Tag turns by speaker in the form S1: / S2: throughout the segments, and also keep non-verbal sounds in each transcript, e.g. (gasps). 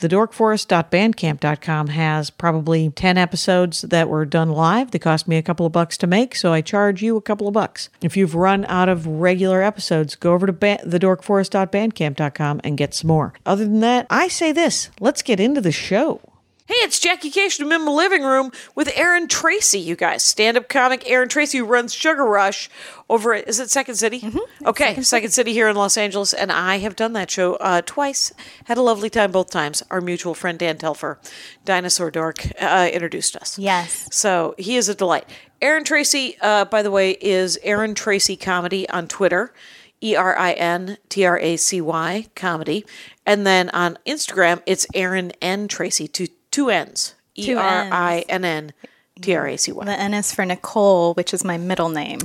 S1: TheDorkForest.bandcamp.com has probably 10 episodes that were done live. They cost me a couple of bucks to make, so I charge you a couple of bucks. If you've run out of regular episodes, go over to ba- TheDorkForest.bandcamp.com and get some more. Other than that, I say this let's get into the show. Hey, it's Jackie Kashian. I'm in the living room with Erin Tracy, you guys. Stand up comic Erin Tracy, who runs Sugar Rush over at, is it Second City? Mm-hmm. Okay, Second, City here in Los Angeles. And I have done that show uh, twice. Had a lovely time both times. Our mutual friend Dan Telfer, Dinosaur Dork, uh, introduced us.
S2: Yes.
S1: So he is a delight. Erin Tracy, uh, by the way, is Erin Tracy Comedy on Twitter. E R I N T R A C Y comedy. And then on Instagram, it's Erin N. Tracy, two, two N's. E R I N N T R A C Y.
S3: The N is for Nicole, which is my middle name.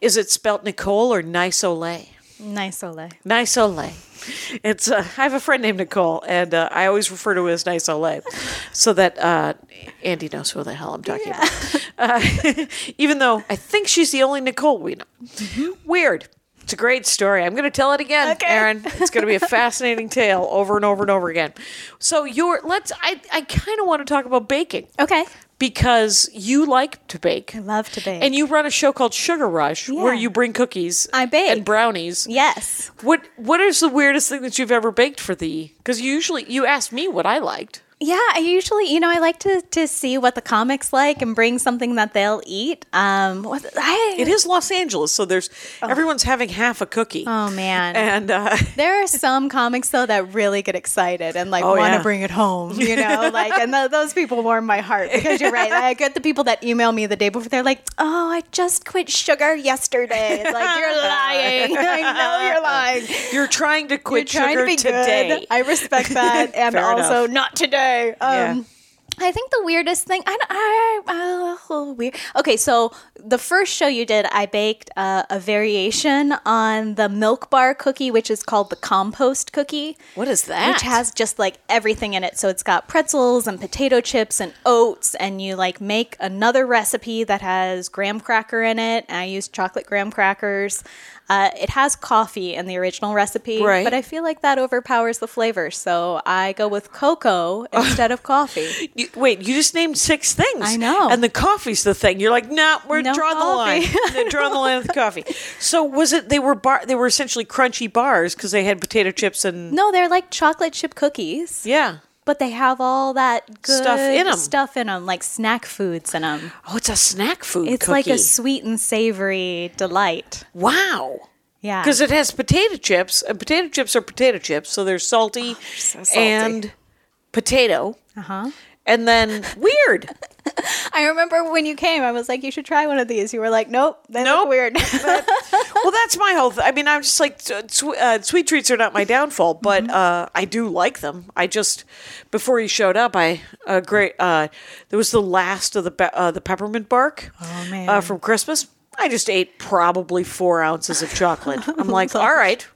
S1: Is it spelt Nicole or Nice-Olay?
S3: Nice Ole.
S1: Nice-Olay. It's uh, I have a friend named Nicole, and uh, I always refer to her as Nice Olay, so that uh, Andy knows who the hell I'm talking about. Uh, (laughs) even though I think she's the only Nicole we know. Weird. It's a great story. I'm going to tell it again, okay. Erin. It's going to be a fascinating (laughs) tale over and over and over again. So you're let's. I I kind of want to talk about baking
S3: Okay.
S1: because you like to bake.
S3: I love to bake.
S1: And you run a show called Sugar Rush where you bring cookies
S3: I bake.
S1: and brownies.
S3: yes.
S1: What what is the weirdest thing that you've ever baked for the? Because you usually you ask me what I liked.
S3: Yeah, I usually, you know, I like to to see what the comics like and bring something that they'll eat. Um, what I,
S1: It is Los Angeles, so there's everyone's having half a cookie.
S3: Oh man.
S1: And uh, (laughs)
S3: there are some comics though that really get excited and like
S1: Oh,
S3: want to
S1: yeah.
S3: bring it home, you know, (laughs) like and th- those people warm my heart because you're right. I get the people that email me the day before. They're like, "Oh, I just quit sugar yesterday." It's like you're (laughs) lying. I know you're lying.
S1: you're trying to quit You're
S3: trying
S1: sugar
S3: to be
S1: today.
S3: good. I respect that, and
S1: Fair
S3: also
S1: enough.
S3: not today. Um,
S1: Yeah.
S3: I think the weirdest thing, I, I, weird. Okay, so the first show you did, I baked uh, a variation on the milk bar cookie, which is called the compost cookie.
S1: What is that?
S3: Which has just like everything in it. So it's got pretzels and potato chips and oats, and you like make another recipe that has graham cracker in it. And I use chocolate graham crackers. Uh, it has coffee in the original recipe,
S1: Right.
S3: but I feel like that overpowers the flavor. So I go with cocoa (laughs) instead of coffee.
S1: You, wait, you just named six things.
S3: I know.
S1: And the coffee's the thing. You're like, nah, we're
S3: No
S1: drawing the line.
S3: coffee. (laughs)
S1: They're drawing the line with the coffee. So was it? They were bar. They were essentially crunchy bars because they had potato chips and
S3: No, they're like chocolate chip cookies,
S1: yeah.
S3: But they have all that good
S1: Stuff in 'em.
S3: Stuff in them, like snack foods in them.
S1: Oh, it's a snack food.
S3: It's
S1: cookie.
S3: like a sweet and savory delight.
S1: wow.
S3: Yeah,
S1: Because it has potato chips, and potato chips are potato chips, so they're salty,
S3: so salty.
S1: and potato.
S3: Uh huh.
S1: And then weird. (laughs)
S3: I remember when you came, I was like, "You should try one of these." You were like, "Nope, they
S1: Nope.
S3: weird." (laughs)
S1: well, that's my whole. Th- I mean, I'm just like uh, sw- uh, sweet treats are not my downfall, but
S3: Mm-hmm.
S1: uh, I do like them. I just before you showed up, I uh, great. Uh, there was the last of the pe- uh, the peppermint bark.
S3: Oh, man.
S1: Uh, from Christmas. I just ate probably four ounces of chocolate. (laughs) I'm like, all right,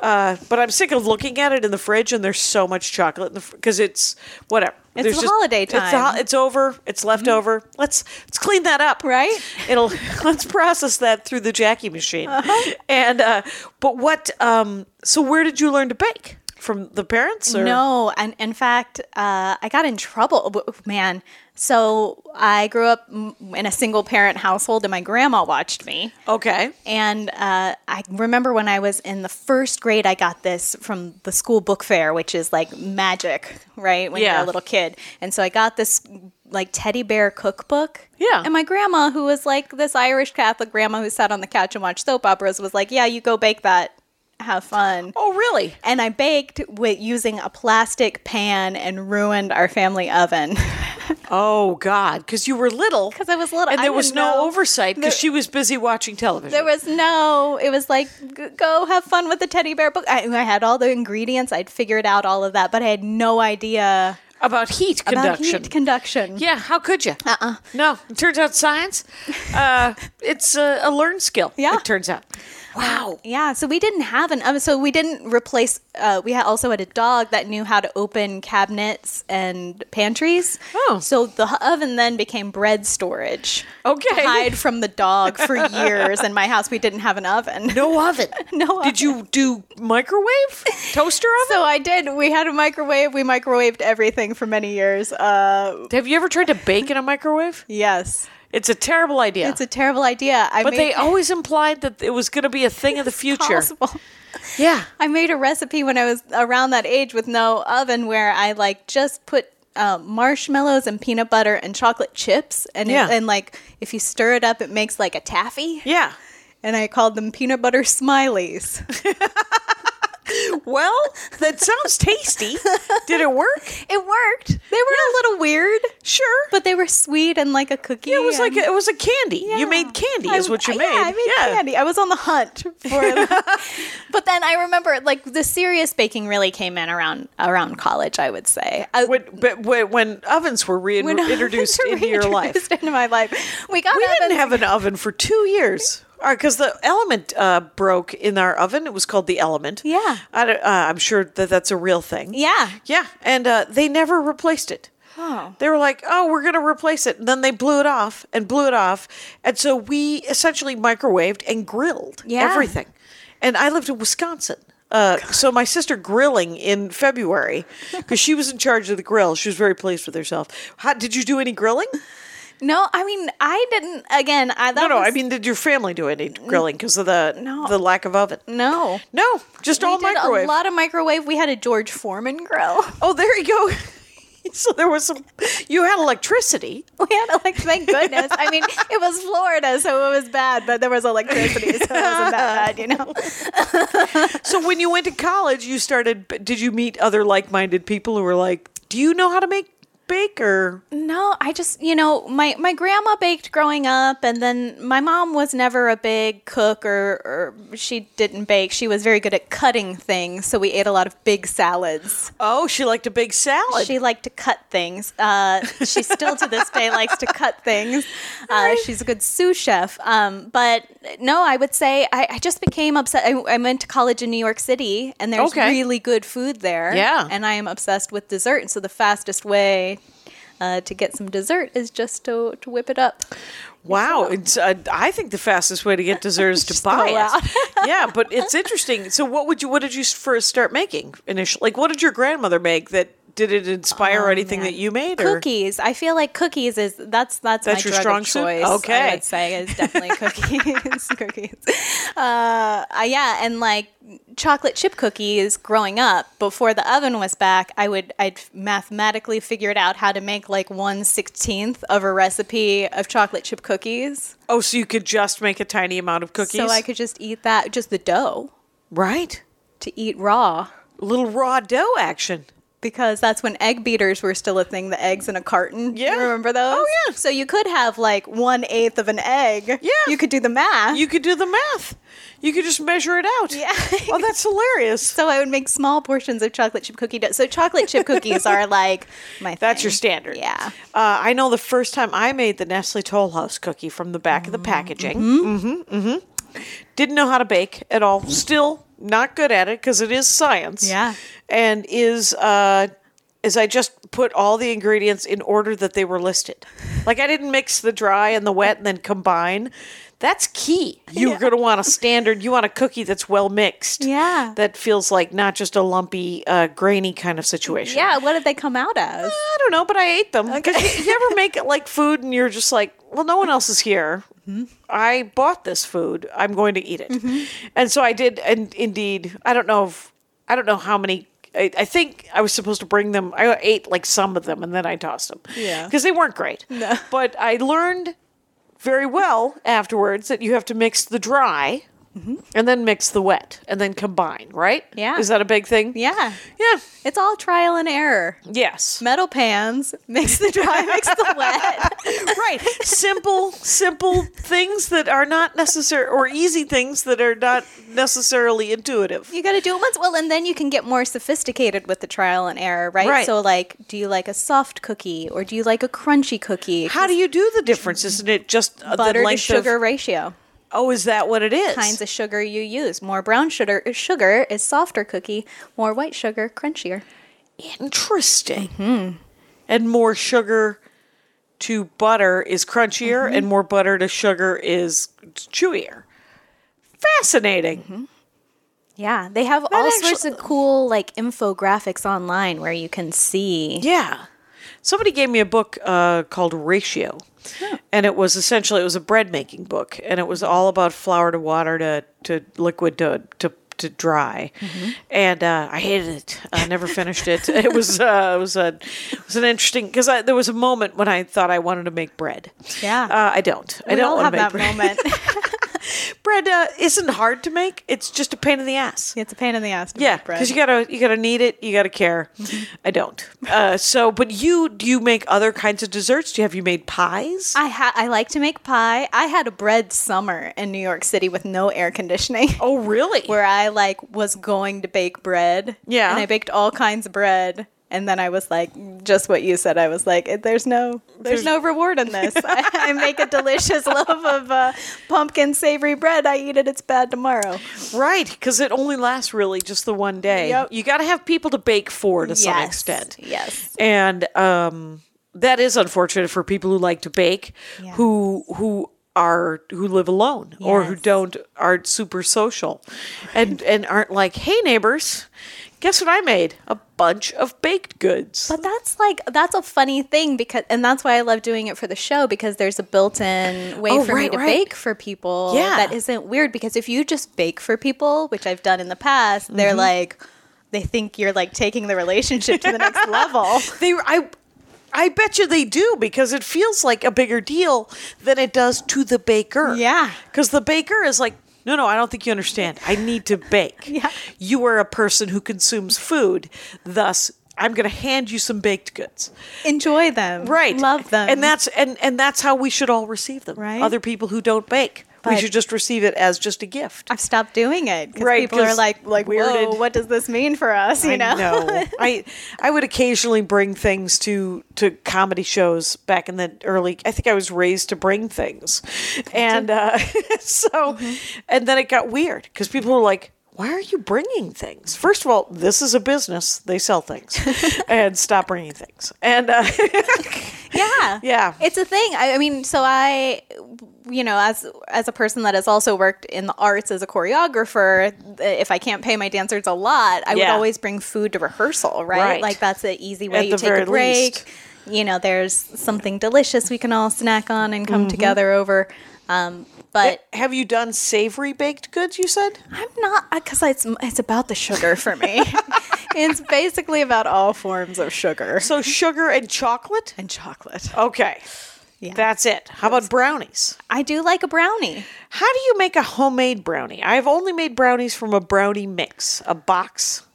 S1: uh, but I'm sick of looking at it in the fridge, and there's so much chocolate in the because it's whatever.
S3: It's
S1: There's
S3: the holiday
S1: It's, the
S3: time.
S1: ho- it's over. It's left over. Let's let's clean that up,
S3: Right?
S1: It'll (laughs) let's process that through the Jackie machine.
S3: Uh-huh.
S1: And uh, but what? Um, so where did you learn to bake? From the parents? Or?
S3: No, and in fact, uh, I got in trouble. Man, so I grew up in a single parent household, and my grandma watched me.
S1: Okay.
S3: And uh, I remember when I was in the first grade, I got this from the school book fair, which is like magic, right? When you're a little kid. And so I got this like teddy bear cookbook.
S1: Yeah.
S3: And my grandma, who was like this Irish Catholic grandma who sat on the couch and watched soap operas, was like, Yeah, you go bake that. Have fun.
S1: Oh, really?
S3: And I baked with using a plastic pan and ruined our family oven (laughs)
S1: Oh God, because you were little.
S3: because I was little.
S1: and there was no
S3: know.
S1: oversight because she was busy watching television.
S3: There was no. It was like go have fun with the teddy bear book. I, I had all the ingredients. I'd figured out all of that, but I had no idea
S1: about heat
S3: about
S1: conduction.
S3: heat conduction.
S1: yeah, how could you? Uh-uh. No, it turns out science, uh, it's a, a learned skill. (laughs)
S3: Yeah.
S1: it turns out. Wow.
S3: Yeah, so we didn't have an oven. So we didn't replace. Uh, we had also had a dog that knew how to open cabinets and pantries.
S1: Oh.
S3: so the oven then became bread storage.
S1: Okay.
S3: to hide from the dog for (laughs) years. In my house, we didn't have an oven.
S1: No oven. (laughs)
S3: No Oven.
S1: Did you do microwave toaster oven?
S3: So I did. We had a microwave. We microwaved everything for many years. Uh,
S1: Have you ever tried to bake in a microwave?
S3: yes,
S1: It's a terrible idea.
S3: it's a terrible idea. I
S1: but
S3: made,
S1: they always implied that it was going to be a thing of the (laughs) future.
S3: possible.
S1: Yeah.
S3: I made a recipe when I was around that age with no oven where I like just put uh, marshmallows and peanut butter and chocolate chips and
S1: Yeah.
S3: it, and like if you stir it up it makes like a taffy
S1: Yeah.
S3: and I called them peanut butter smileys. (laughs)
S1: Well, that sounds tasty. Did it work?
S3: It worked. They were a little weird,
S1: Sure.
S3: but they were sweet and like a cookie.
S1: it was like a, it was a candy.
S3: Yeah.
S1: You made candy,
S3: I-
S1: is what you made. yeah.
S3: I made candy. I was on the hunt for it. (laughs) but then I remember, like, the serious baking really came in around around college. I would say. I,
S1: When, but when, when ovens were reintroduced
S3: ovens
S1: into your life,
S3: into my life, we got
S1: we didn't have an oven for two years. Because the element uh, broke in our oven. It was called the element.
S3: Yeah.
S1: I don't- uh, I'm sure that that's a real thing.
S3: Yeah.
S1: Yeah. And uh, they never replaced it.
S3: Oh.
S1: They were like, oh, we're going to replace it. And then they blew it off and blew it off. And so we essentially microwaved and grilled
S3: Yeah.
S1: everything. And I lived in Wisconsin. Uh, so my sister grilling in February because she was in charge of the grill. She was very pleased with herself. How, did you do any grilling?
S3: No, I mean, I didn't. Again, I that
S1: No, no.
S3: was-
S1: I mean, did your family do any grilling because of the
S3: No.
S1: the lack of oven?
S3: no.
S1: No, just
S3: We
S1: all microwave.
S3: a lot of microwave. We had a George Foreman grill. (laughs)
S1: oh, there you go. (laughs) so there was some. You had electricity.
S3: We had like, thank goodness. I mean, it was Florida, so it was bad, but there was electricity, so it wasn't that (laughs) bad, you know.
S1: So when you went to college, you started. Did you meet other like-minded people who were like, "Do you know how to make bake?" Or
S3: No, I just you know my my grandma baked growing up, and then my mom was never a big cook, or, or she didn't bake. She was very good at cutting things, so we ate a lot of big salads.
S1: oh, she liked a big salad.
S3: She liked to cut things. Uh, she still to this day likes to cut things. (laughs) Uh, she's a good sous chef. Um, but no, I would say I, I just became obsessed. I, I went to college in New York City, and there's
S1: Okay.
S3: really good food there.
S1: Yeah.
S3: and I am obsessed with dessert. And so the fastest way. Uh, to get some dessert is just to, to whip it up.
S1: Wow, it's, uh, I think the fastest way to get dessert is (laughs) to buy it. (laughs) yeah, but it's interesting. So, what would you? What did you first start making initially? Like, what did your grandmother make? That did it inspire anything
S3: man.
S1: that you made? Or?
S3: Cookies. I feel like cookies is that's that's,
S1: That's
S3: my
S1: your
S3: drug
S1: strong
S3: choice.
S1: Okay.
S3: I would say is definitely (laughs) cookies. (laughs) cookies. Uh, uh, yeah, and like chocolate chip cookies. Growing up, before the oven was back, I would I'd mathematically figured out how to make like one sixteenth of a recipe of chocolate chip cookies,
S1: Oh, so you could just make a tiny amount of cookies,
S3: so I could just eat that just the dough
S1: right?
S3: to eat raw.
S1: A little raw dough action.
S3: Because that's when egg beaters were still a thing. The eggs in a carton.
S1: Yeah.
S3: You remember those?
S1: Oh, yeah.
S3: So you could have like one eighth of an egg.
S1: Yeah.
S3: You could do the math.
S1: You could do the math. You could just measure it out.
S3: Yeah. (laughs)
S1: oh, that's hilarious.
S3: so I would make small portions of chocolate chip cookie dough. So chocolate chip cookies are like my. (laughs)
S1: That's your standard.
S3: Yeah.
S1: Uh, I know the first time I made the Nestle Toll House cookie from the back of the packaging. Mm-hmm. Mm-hmm. Didn't know how to bake at all. Still not good at it because it is science.
S3: Yeah.
S1: And is uh, is I just put all the ingredients in order that they were listed. Like I didn't mix the dry and the wet and then combine. That's key. You're going to want a standard. You want a cookie that's well mixed.
S3: Yeah.
S1: That feels like not just a lumpy, uh, grainy kind of situation.
S3: Yeah. What did they come out as?
S1: I don't know, but I ate them. 'Cause You, you ever make it like food and you're just like, well, no one else is here. I bought this food. I'm going to eat it. Mm-hmm. And so I did. And indeed, I don't know if, I don't know how many. I, I think I was supposed to bring them. I ate like some of them and then I tossed them.
S3: Yeah.
S1: Because they weren't great. No. But I learned very well afterwards that you have to mix the dry and then mix the wet and then combine, right?
S3: Yeah.
S1: Is that a big thing?
S3: Yeah.
S1: Yeah.
S3: It's all trial and error.
S1: Yes.
S3: Metal pans, mix the dry, (laughs) mix the wet. (laughs)
S1: right simple simple things that are not necessary or easy things that are not necessarily intuitive
S3: You got to do it once. Well, and then you can get more sophisticated with the trial and error, right?
S1: Right.
S3: So, like, do you like a soft cookie or do you like a crunchy cookie?
S1: how do you do the difference isn't it just uh,
S3: butter
S1: the
S3: to sugar
S1: of,
S3: ratio?
S1: Oh is that what it is
S3: Kinds of sugar you use. More brown sugar sugar is softer cookie. More white sugar crunchier.
S1: interesting
S3: Mm-hmm.
S1: and more sugar to butter is crunchier
S3: Mm-hmm.
S1: and more butter to sugar is chewier fascinating
S3: Mm-hmm. Yeah, they have all sorts of cool like infographics online where you can see.
S1: Yeah. Somebody gave me a book uh, called Ratio, and it was essentially it was a bread making book, and it was all about flour to water to to liquid to to to dry, and uh, I hated it. I never finished it. (laughs) It was uh, it was a it was an interesting because there was a moment when I thought I wanted to make bread.
S3: Yeah.
S1: uh, I don't. I don't
S3: all
S1: want
S3: have
S1: to
S3: that
S1: make bread.
S3: moment. (laughs)
S1: bread uh, isn't hard to make. It's just a pain in the ass.
S3: it's a pain in the ass. To
S1: Yeah, because you gotta you gotta knead it. You gotta care. I don't. Uh, so, but you do you make other kinds of desserts? Do you have you made pies?
S3: I ha- I like to make pie. I had a bread summer in New York City with no air conditioning.
S1: oh, really? (laughs)
S3: where I like was going to bake bread.
S1: Yeah.
S3: And I baked all kinds of bread. And then I was like, just what you said. I was like, there's no, there's no reward in this. (laughs) I, (laughs) I make a delicious loaf of uh, pumpkin savory bread. I eat it. It's bad tomorrow.
S1: right, because it only lasts really just the one day.
S3: Yep.
S1: You got to have people to bake for to some extent.
S3: Yes.
S1: and um, that is unfortunate for people who like to bake,
S3: Yeah.
S1: who who are who live alone or who don't aren't super social, and and aren't like, hey neighbors, guess what I made? A bunch of baked goods.
S3: But that's like that's a funny thing because, and that's why I love doing it for the show because there's a built-in way
S1: Oh,
S3: for me to
S1: right.
S3: bake for people.
S1: Yeah.
S3: that isn't weird because if you just bake for people, which I've done in the past,
S1: Mm-hmm.
S3: they're like, they think you're like taking the relationship to the next (laughs) level.
S1: They, I, I bet you they do because it feels like a bigger deal than it does to the baker.
S3: Yeah.
S1: because the baker is like, no, no, I don't think you understand. I need to bake. (laughs)
S3: Yeah.
S1: you are a person who consumes food, thus. I'm going to hand you some baked goods.
S3: Enjoy them,
S1: Right.
S3: Love them,
S1: And that's and and that's how we should all receive them.
S3: Right.
S1: Other people who don't bake. We should just receive it as just a gift.
S3: I've stopped doing it because
S1: Right,
S3: people are like, like,
S1: weirded.
S3: whoa, what does this mean for us? You know,
S1: I know. (laughs) I I would occasionally bring things to to comedy shows back in the early. I think I was raised to bring things, and uh, (laughs) so and then it got weird because people were like. Why are you bringing things? First of all, this is a business; they sell things, (laughs) and stop bringing things. And uh, (laughs)
S3: yeah,
S1: Yeah.
S3: it's a thing. I, I mean, so I, you know, as as a person that has also worked in the arts as a choreographer, if I can't pay my dancers a lot, I would always bring food to rehearsal, right?
S1: Right.
S3: Like that's an easy way
S1: At
S3: you take a break.
S1: least.
S3: You know, there's something delicious we can all snack on and
S1: Mm-hmm.
S3: come together over. Um, but
S1: have you done savory baked goods? You said.
S3: I'm not because it's it's about the sugar for me. (laughs) it's basically about all forms of sugar
S1: So sugar and chocolate.
S3: and chocolate.
S1: Okay, that's it. How about brownies?
S3: I do like a brownie.
S1: How do you make a homemade brownie? I've only made brownies from a brownie mix, a box.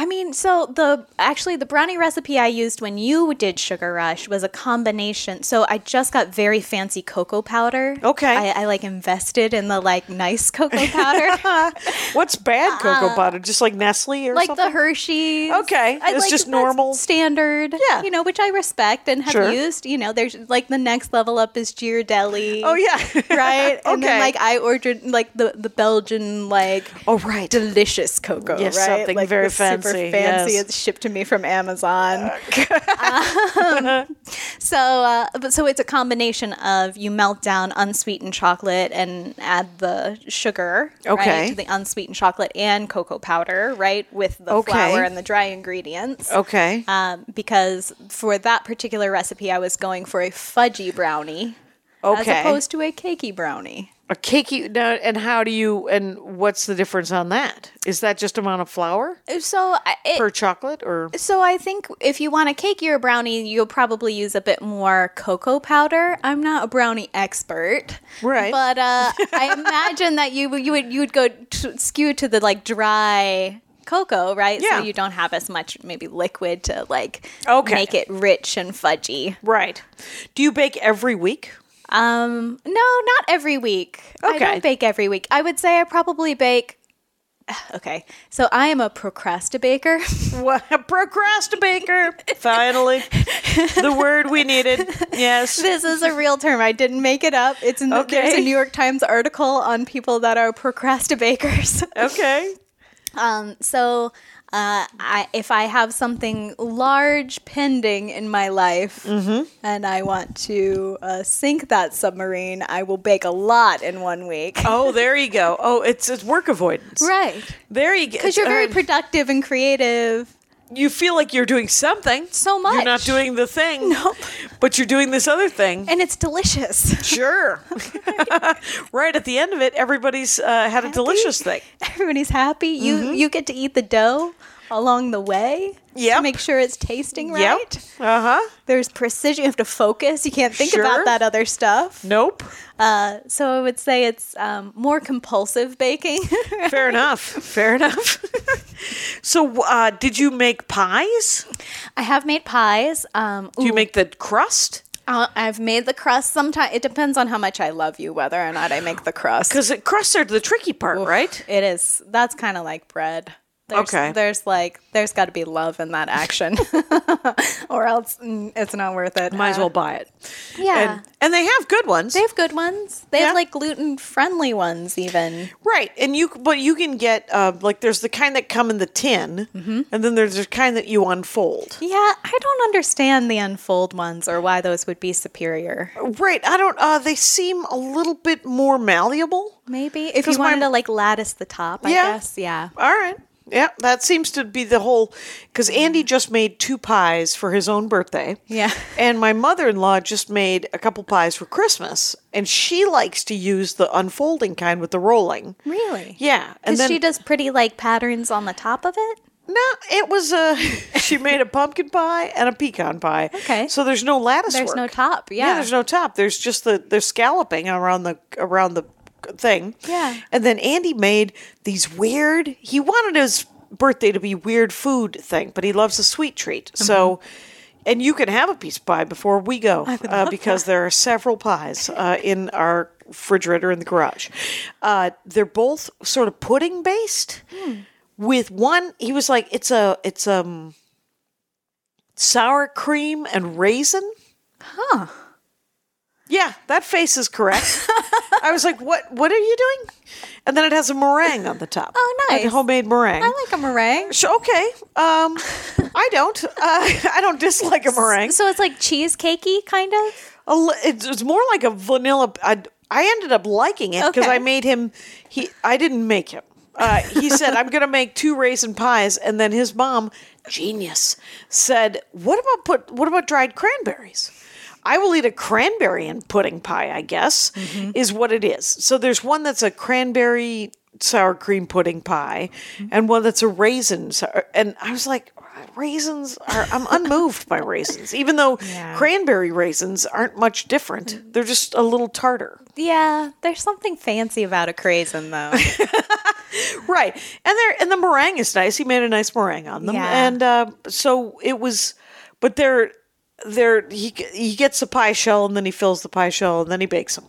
S3: I mean, so the actually the brownie recipe I used when you did Sugar Rush was a combination. So I just got very fancy cocoa powder.
S1: Okay.
S3: I, I like invested in the like nice (laughs) cocoa powder,
S1: What's bad cocoa butter? Just like Nestle or
S3: Uh, like
S1: something?
S3: the Hershey's.
S1: Okay,
S3: I
S1: it's
S3: like
S1: just normal.
S3: standard.
S1: Yeah.
S3: you know, which I respect and have
S1: Sure.
S3: used. You know, there's like the next level up is Ghirardelli.
S1: oh yeah. (laughs)
S3: right? And then
S1: Okay.
S3: like I ordered like the the Belgian like
S1: oh right.
S3: delicious cocoa,
S1: Yes,
S3: right?
S1: something
S3: like
S1: very
S3: the super
S1: fancy, yes.
S3: It's shipped to me from Amazon. Um, (laughs) so, uh, but so it's a combination of you melt down unsweetened chocolate and add the sugar,
S1: Okay.
S3: right, to the unsweetened chocolate and cocoa powder, right, with the
S1: Okay.
S3: flour and the dry ingredients.
S1: Okay.
S3: Um, because for that particular recipe, I was going for a fudgy brownie.
S1: Okay.
S3: As opposed to a cakey brownie.
S1: A cakey. Now, and how do you? And what's the difference on that? Is that just amount of flour
S3: So it,
S1: per chocolate, or
S3: So I think if you want a cakier brownie, you'll probably use a bit more cocoa powder. I'm not a brownie expert,
S1: Right.
S3: But uh, I (laughs) imagine that you you would you would go to, skew to the like dry cocoa, right?
S1: Yeah.
S3: So you don't have as much maybe liquid to like
S1: Okay.
S3: make it rich and fudgy.
S1: right? Do you bake every week?
S3: Um, no, not every week. I
S1: Okay.
S3: don't bake every week. I would say I probably bake. (sighs) Okay, so I am a procrastinator. (laughs)
S1: What a procrastinator! Finally, the word we needed. Yes.
S3: This is a real term. I didn't make it up. It's in the, there's a New York Times article on people that are procrastinators. (laughs)
S1: Okay.
S3: um, so uh, I, if I have something large pending in my life
S1: Mm-hmm.
S3: and I want to uh, sink that submarine, I will bake a lot in one week.
S1: Oh, there you go. Oh, it's it's work avoidance.
S3: Right.
S1: There you go.
S3: Because you're very
S1: Uh,
S3: productive and creative.
S1: You feel like you're doing something.
S3: So much.
S1: You're not doing the thing. (laughs)
S3: Nope.
S1: But you're doing this other thing.
S3: And it's delicious.
S1: Sure. (laughs) right at the end of it, everybody's uh, had a delicious thing. (laughs)
S3: Everybody's happy. You you get to eat the dough along the way to make sure it's tasting right.
S1: Yep. Uh huh.
S3: There's precision. You have to focus. You can't think
S1: Sure.
S3: about that other stuff.
S1: Nope.
S3: Uh, so I would say it's um, more compulsive baking. (laughs)
S1: Fair enough. Fair enough. (laughs) so, uh, did you make pies?
S3: I have made pies. Um,
S1: Do you
S3: ooh,
S1: make the crust?
S3: uh, I've made the crust. Sometimes it depends on how much I love you, whether or not I make the crust.
S1: Because crusts are the tricky part, right?
S3: It is. That's kind of like bread. There's,
S1: Okay.
S3: There's like there's got to be love in that action, (laughs) or else mm, it's not worth it.
S1: Might as
S3: Uh,
S1: well buy it.
S3: Yeah.
S1: And, and they have good ones.
S3: They have good ones. They
S1: Yeah.
S3: have like gluten friendly ones even.
S1: Right, and you but you can get uh, like there's the kind that come in the tin,
S3: Mm-hmm.
S1: and then there's the kind that you unfold.
S3: Yeah, I don't understand the unfold ones or why those would be superior.
S1: Right, I don't. Uh, they seem a little bit more malleable.
S3: Maybe if you wanted
S1: my-
S3: to like lattice the top, I
S1: Yeah.
S3: guess. Yeah.
S1: All right, yeah, that seems to be the whole. Because Andy just made two pies for his own birthday.
S3: Yeah. (laughs)
S1: and my mother-in-law just made a couple pies for Christmas, and she likes to use the unfolding kind with the rolling.
S3: Really?
S1: Yeah, and
S3: Because
S1: then
S3: she does pretty like patterns on the top of it.
S1: No, it was a. (laughs) she made a pumpkin pie and a pecan pie.
S3: Okay.
S1: So there's no lattice.
S3: There's
S1: work.
S3: no top, Yeah. yeah.
S1: there's no top. There's just the there's scalloping around the around the thing.
S3: Yeah.
S1: And then Andy made these weird. He wanted his birthday to be weird food thing, but he loves a sweet treat.
S3: Mm-hmm.
S1: So. And you can have a piece of pie before we go, uh, because there are several pies uh, in our refrigerator in the garage. Uh, they're both sort of pudding based
S3: Hmm.
S1: with one he was like it's a it's um sour cream and raisin huh yeah that face is correct (laughs) i was like what what are you doing and then it has a meringue on the top
S3: Oh,
S1: Like a
S3: nice.
S1: homemade meringue
S3: I like a meringue.
S1: Sh- okay um i don't uh, (laughs) i don't dislike a meringue
S3: So it's like cheesecakey kind of.
S1: a it's, it's more like a vanilla. I, I ended up liking it because
S3: Okay.
S1: I made him. He I didn't make him. Uh, he (laughs) said I'm going to make two raisin pies, and then his mom, genius, said, "What about put? What about dried cranberries?" I will eat a cranberry and pudding pie. I guess mm-hmm. is what it is. So there's one that's a cranberry sour cream pudding pie, mm-hmm. and one that's a raisin. Sour, uh, and I was like. Raisins are, I'm (laughs) unmoved by raisins, even though
S3: Yeah.
S1: cranberry raisins aren't much different. Mm-hmm. They're just a little tartar.
S3: Yeah, there's something fancy about a craisin though. (laughs)
S1: right. And there and the meringue is nice. He made a nice meringue on them.
S3: Yeah.
S1: And uh, so it was but they're they're he he gets a pie shell and then he fills the pie shell and then he bakes them.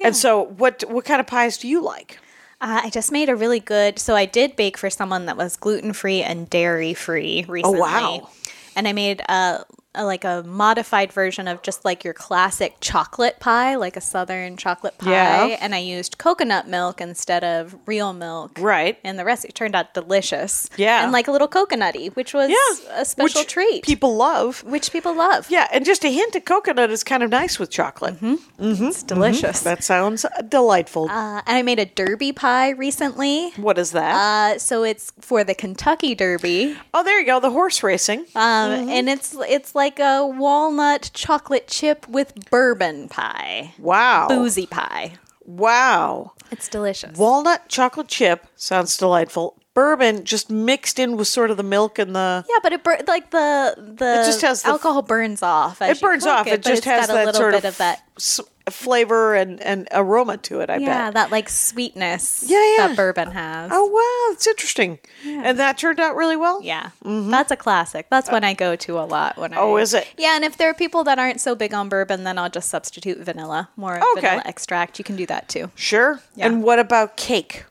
S1: And so what what kind of pies do you like?
S3: Uh, I just made a really good. So I did bake for someone that was gluten free and dairy free recently.
S1: Oh, wow.
S3: And I made a, a like a modified version of just like your classic chocolate pie, like a southern chocolate pie.
S1: Yeah.
S3: And I used coconut milk instead of real milk.
S1: Right.
S3: And the recipe turned out delicious.
S1: Yeah.
S3: And like a little coconutty, which was yeah. a special
S1: Which
S3: treat.
S1: People love.
S3: which people love.
S1: Yeah, and just a hint of coconut is kind of nice with chocolate. Mm-hmm.
S3: It's delicious.
S1: That sounds delightful.
S3: Uh, and I made a derby pie recently.
S1: what is that?
S3: Uh, so it's for the Kentucky Derby.
S1: oh, there you go. The horse racing.
S3: Um, and it's it's like a walnut chocolate chip with bourbon pie,
S1: wow.
S3: boozy pie.
S1: Wow.
S3: It's delicious.
S1: Walnut chocolate chip sounds delightful. Bourbon just mixed in with sort of the milk and the.
S3: yeah, but it bur- like the the
S1: It just has the-
S3: alcohol burns off. as
S1: It burns off. It,
S3: but
S1: just
S3: it's
S1: has that
S3: a little
S1: sort
S3: bit
S1: of,
S3: of that.
S1: s- flavor and, and aroma to it. I
S3: Yeah,
S1: bet.
S3: Yeah, that like sweetness.
S1: Yeah, yeah.
S3: That bourbon has.
S1: Oh wow, it's interesting. And that turned out really well.
S3: Yeah, that's a classic. That's one I go to a lot. When I,
S1: Oh, is it?
S3: Yeah, and if there are people that aren't so big on bourbon, then I'll just substitute vanilla, more
S1: Okay.
S3: vanilla extract. You can do that too.
S1: Sure.
S3: Yeah.
S1: And what about cake?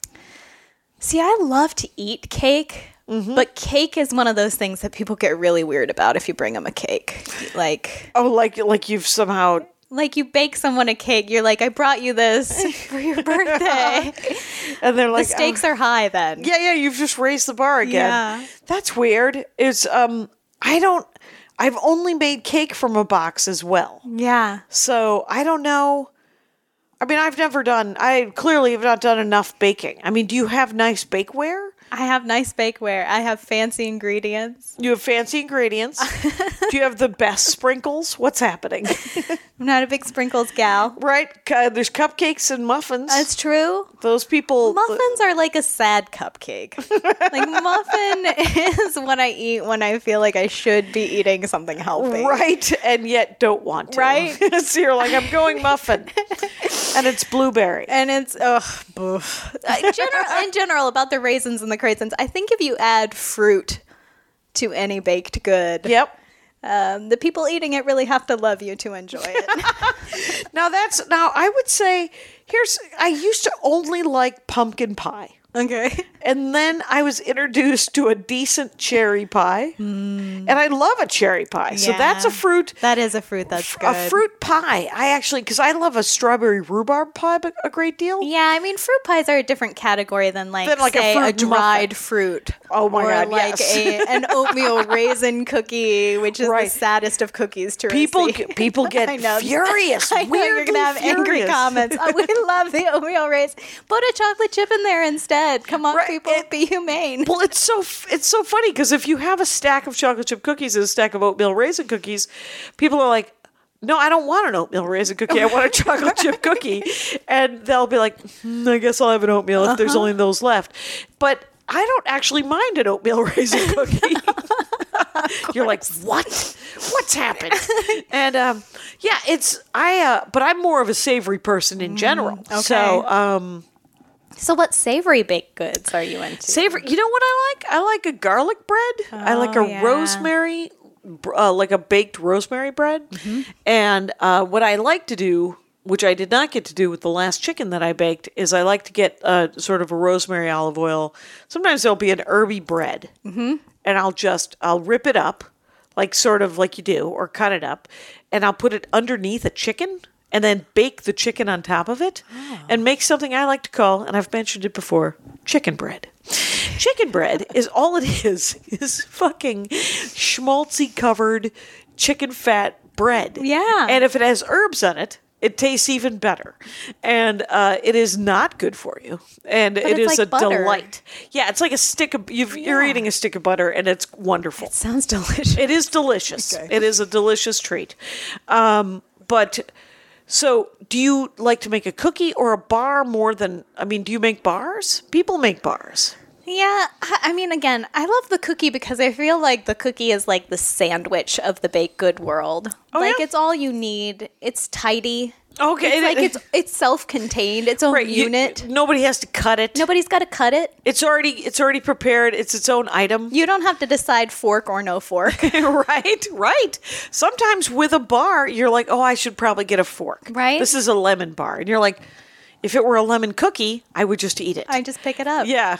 S3: See, I love to eat cake,
S1: Mm-hmm.
S3: but cake is one of those things that people get really weird about if you bring them a cake. Like,
S1: Oh, like like you've somehow
S3: like you bake someone a cake, you're like, I brought you this (laughs) for your birthday. (laughs)
S1: and they're like,
S3: the
S1: like
S3: stakes
S1: oh,
S3: are high then.
S1: Yeah, yeah, you've just raised the bar again.
S3: Yeah.
S1: That's weird. It's um I don't I've only made cake from a box as well.
S3: Yeah.
S1: So I don't know. I mean, I've never done I clearly have not done enough baking. I mean, do you have nice bakeware?
S3: I have nice bakeware. I have fancy ingredients.
S1: You have fancy ingredients. (laughs) do you have the best sprinkles? What's happening? (laughs)
S3: I'm not a big sprinkles gal.
S1: right? There's cupcakes and muffins.
S3: That's true.
S1: Those people
S3: Muffins are like a sad cupcake. like (laughs) muffin is what I eat when I feel like I should be eating something healthy.
S1: right and yet don't want to
S3: Right?
S1: so you're like i'm going muffin and it's blueberry
S3: And it's ugh, boof. Uh, general, in general, about the raisins and the I think if you add fruit to any baked good,
S1: yep.
S3: um, the people eating it really have to love you to enjoy it. (laughs)
S1: now that's now i would say here's i used to only like pumpkin pie
S3: okay. (laughs)
S1: and then i was introduced to a decent cherry pie mm. and i love a cherry pie so that's a fruit
S3: That is a fruit that's good.
S1: a fruit pie i actually because i love a strawberry rhubarb pie but a great deal
S3: Yeah, I mean, fruit pies are a different category than like,
S1: Than, like, a
S3: say, a,
S1: fruit
S3: dried fruit.
S1: Oh my
S3: or
S1: God,
S3: like
S1: yes.
S3: a, an (laughs) oatmeal raisin cookie, which is
S1: Right.
S3: the saddest of cookies to
S1: people
S3: receive.
S1: people (laughs) get
S3: I know.
S1: furious
S3: I know you're gonna have angry comments. Oh, we love the oatmeal raisin. Put a chocolate chip in there instead. Come on,
S1: Right,
S3: people,
S1: it-
S3: be humane.
S1: Well, it's so it's so funny because if you have a stack of chocolate chip cookies and a stack of oatmeal raisin cookies, people are like, "No, I don't want an oatmeal raisin cookie. I want a chocolate chip (laughs) cookie," and they'll be like, "Hmm, "I guess I'll have an oatmeal if there's only those left." But I don't actually mind an oatmeal (laughs) raisin cookie. You're like, what? What's happened? (laughs) and um, yeah, it's I. Uh, but I'm more of a savory person in general. So um,
S3: So, what savory baked goods are you into?
S1: Savory. You know what I like? I like a garlic bread. Oh, I like a
S3: yeah.
S1: rosemary, uh, like a baked rosemary bread.
S3: Mm-hmm.
S1: And uh, what I like to do, which I did not get to do with the last chicken that I baked, is I like to get uh, sort of a rosemary olive oil. Sometimes there'll be an herby bread, mm-hmm. and I'll just I'll rip it up, like sort of like you do, or cut it up, and I'll put it underneath a chicken. And then bake the chicken on top of it and make something I like to call, and I've mentioned it before, chicken bread. Chicken bread (laughs) is all it is, is fucking schmaltzy covered chicken fat bread.
S3: Yeah.
S1: And if it has herbs on it, it tastes even better. And uh, it is not good for you. And it
S3: it's like
S1: a
S3: butter.
S1: delight. Yeah, it's like a stick of, you've, you're
S3: Yeah.
S1: eating a stick of butter and it's wonderful.
S3: It sounds delicious.
S1: It is delicious. (laughs)
S3: Okay.
S1: It is a delicious treat. Um, but so, do you like to make a cookie or a bar more than? I mean, do you make bars? People make bars.
S3: Yeah, I mean, again, I love the cookie because I feel like the cookie is like the sandwich of the baked good world.
S1: Oh,
S3: like
S1: yeah?
S3: it's all you need. It's tidy.
S1: Okay,
S3: It's like it's it's self-contained, its own
S1: right, you-
S3: unit.
S1: nobody has to cut it.
S3: Nobody's got to cut it.
S1: It's already it's already prepared. It's its own item.
S3: You don't have to decide fork or no fork. (laughs)
S1: right, right. Sometimes with a bar, you're like, oh, I should probably get a fork.
S3: Right.
S1: This is a lemon bar, and you're like, if it were a lemon cookie, I would just eat it.
S3: I just pick it up.
S1: yeah,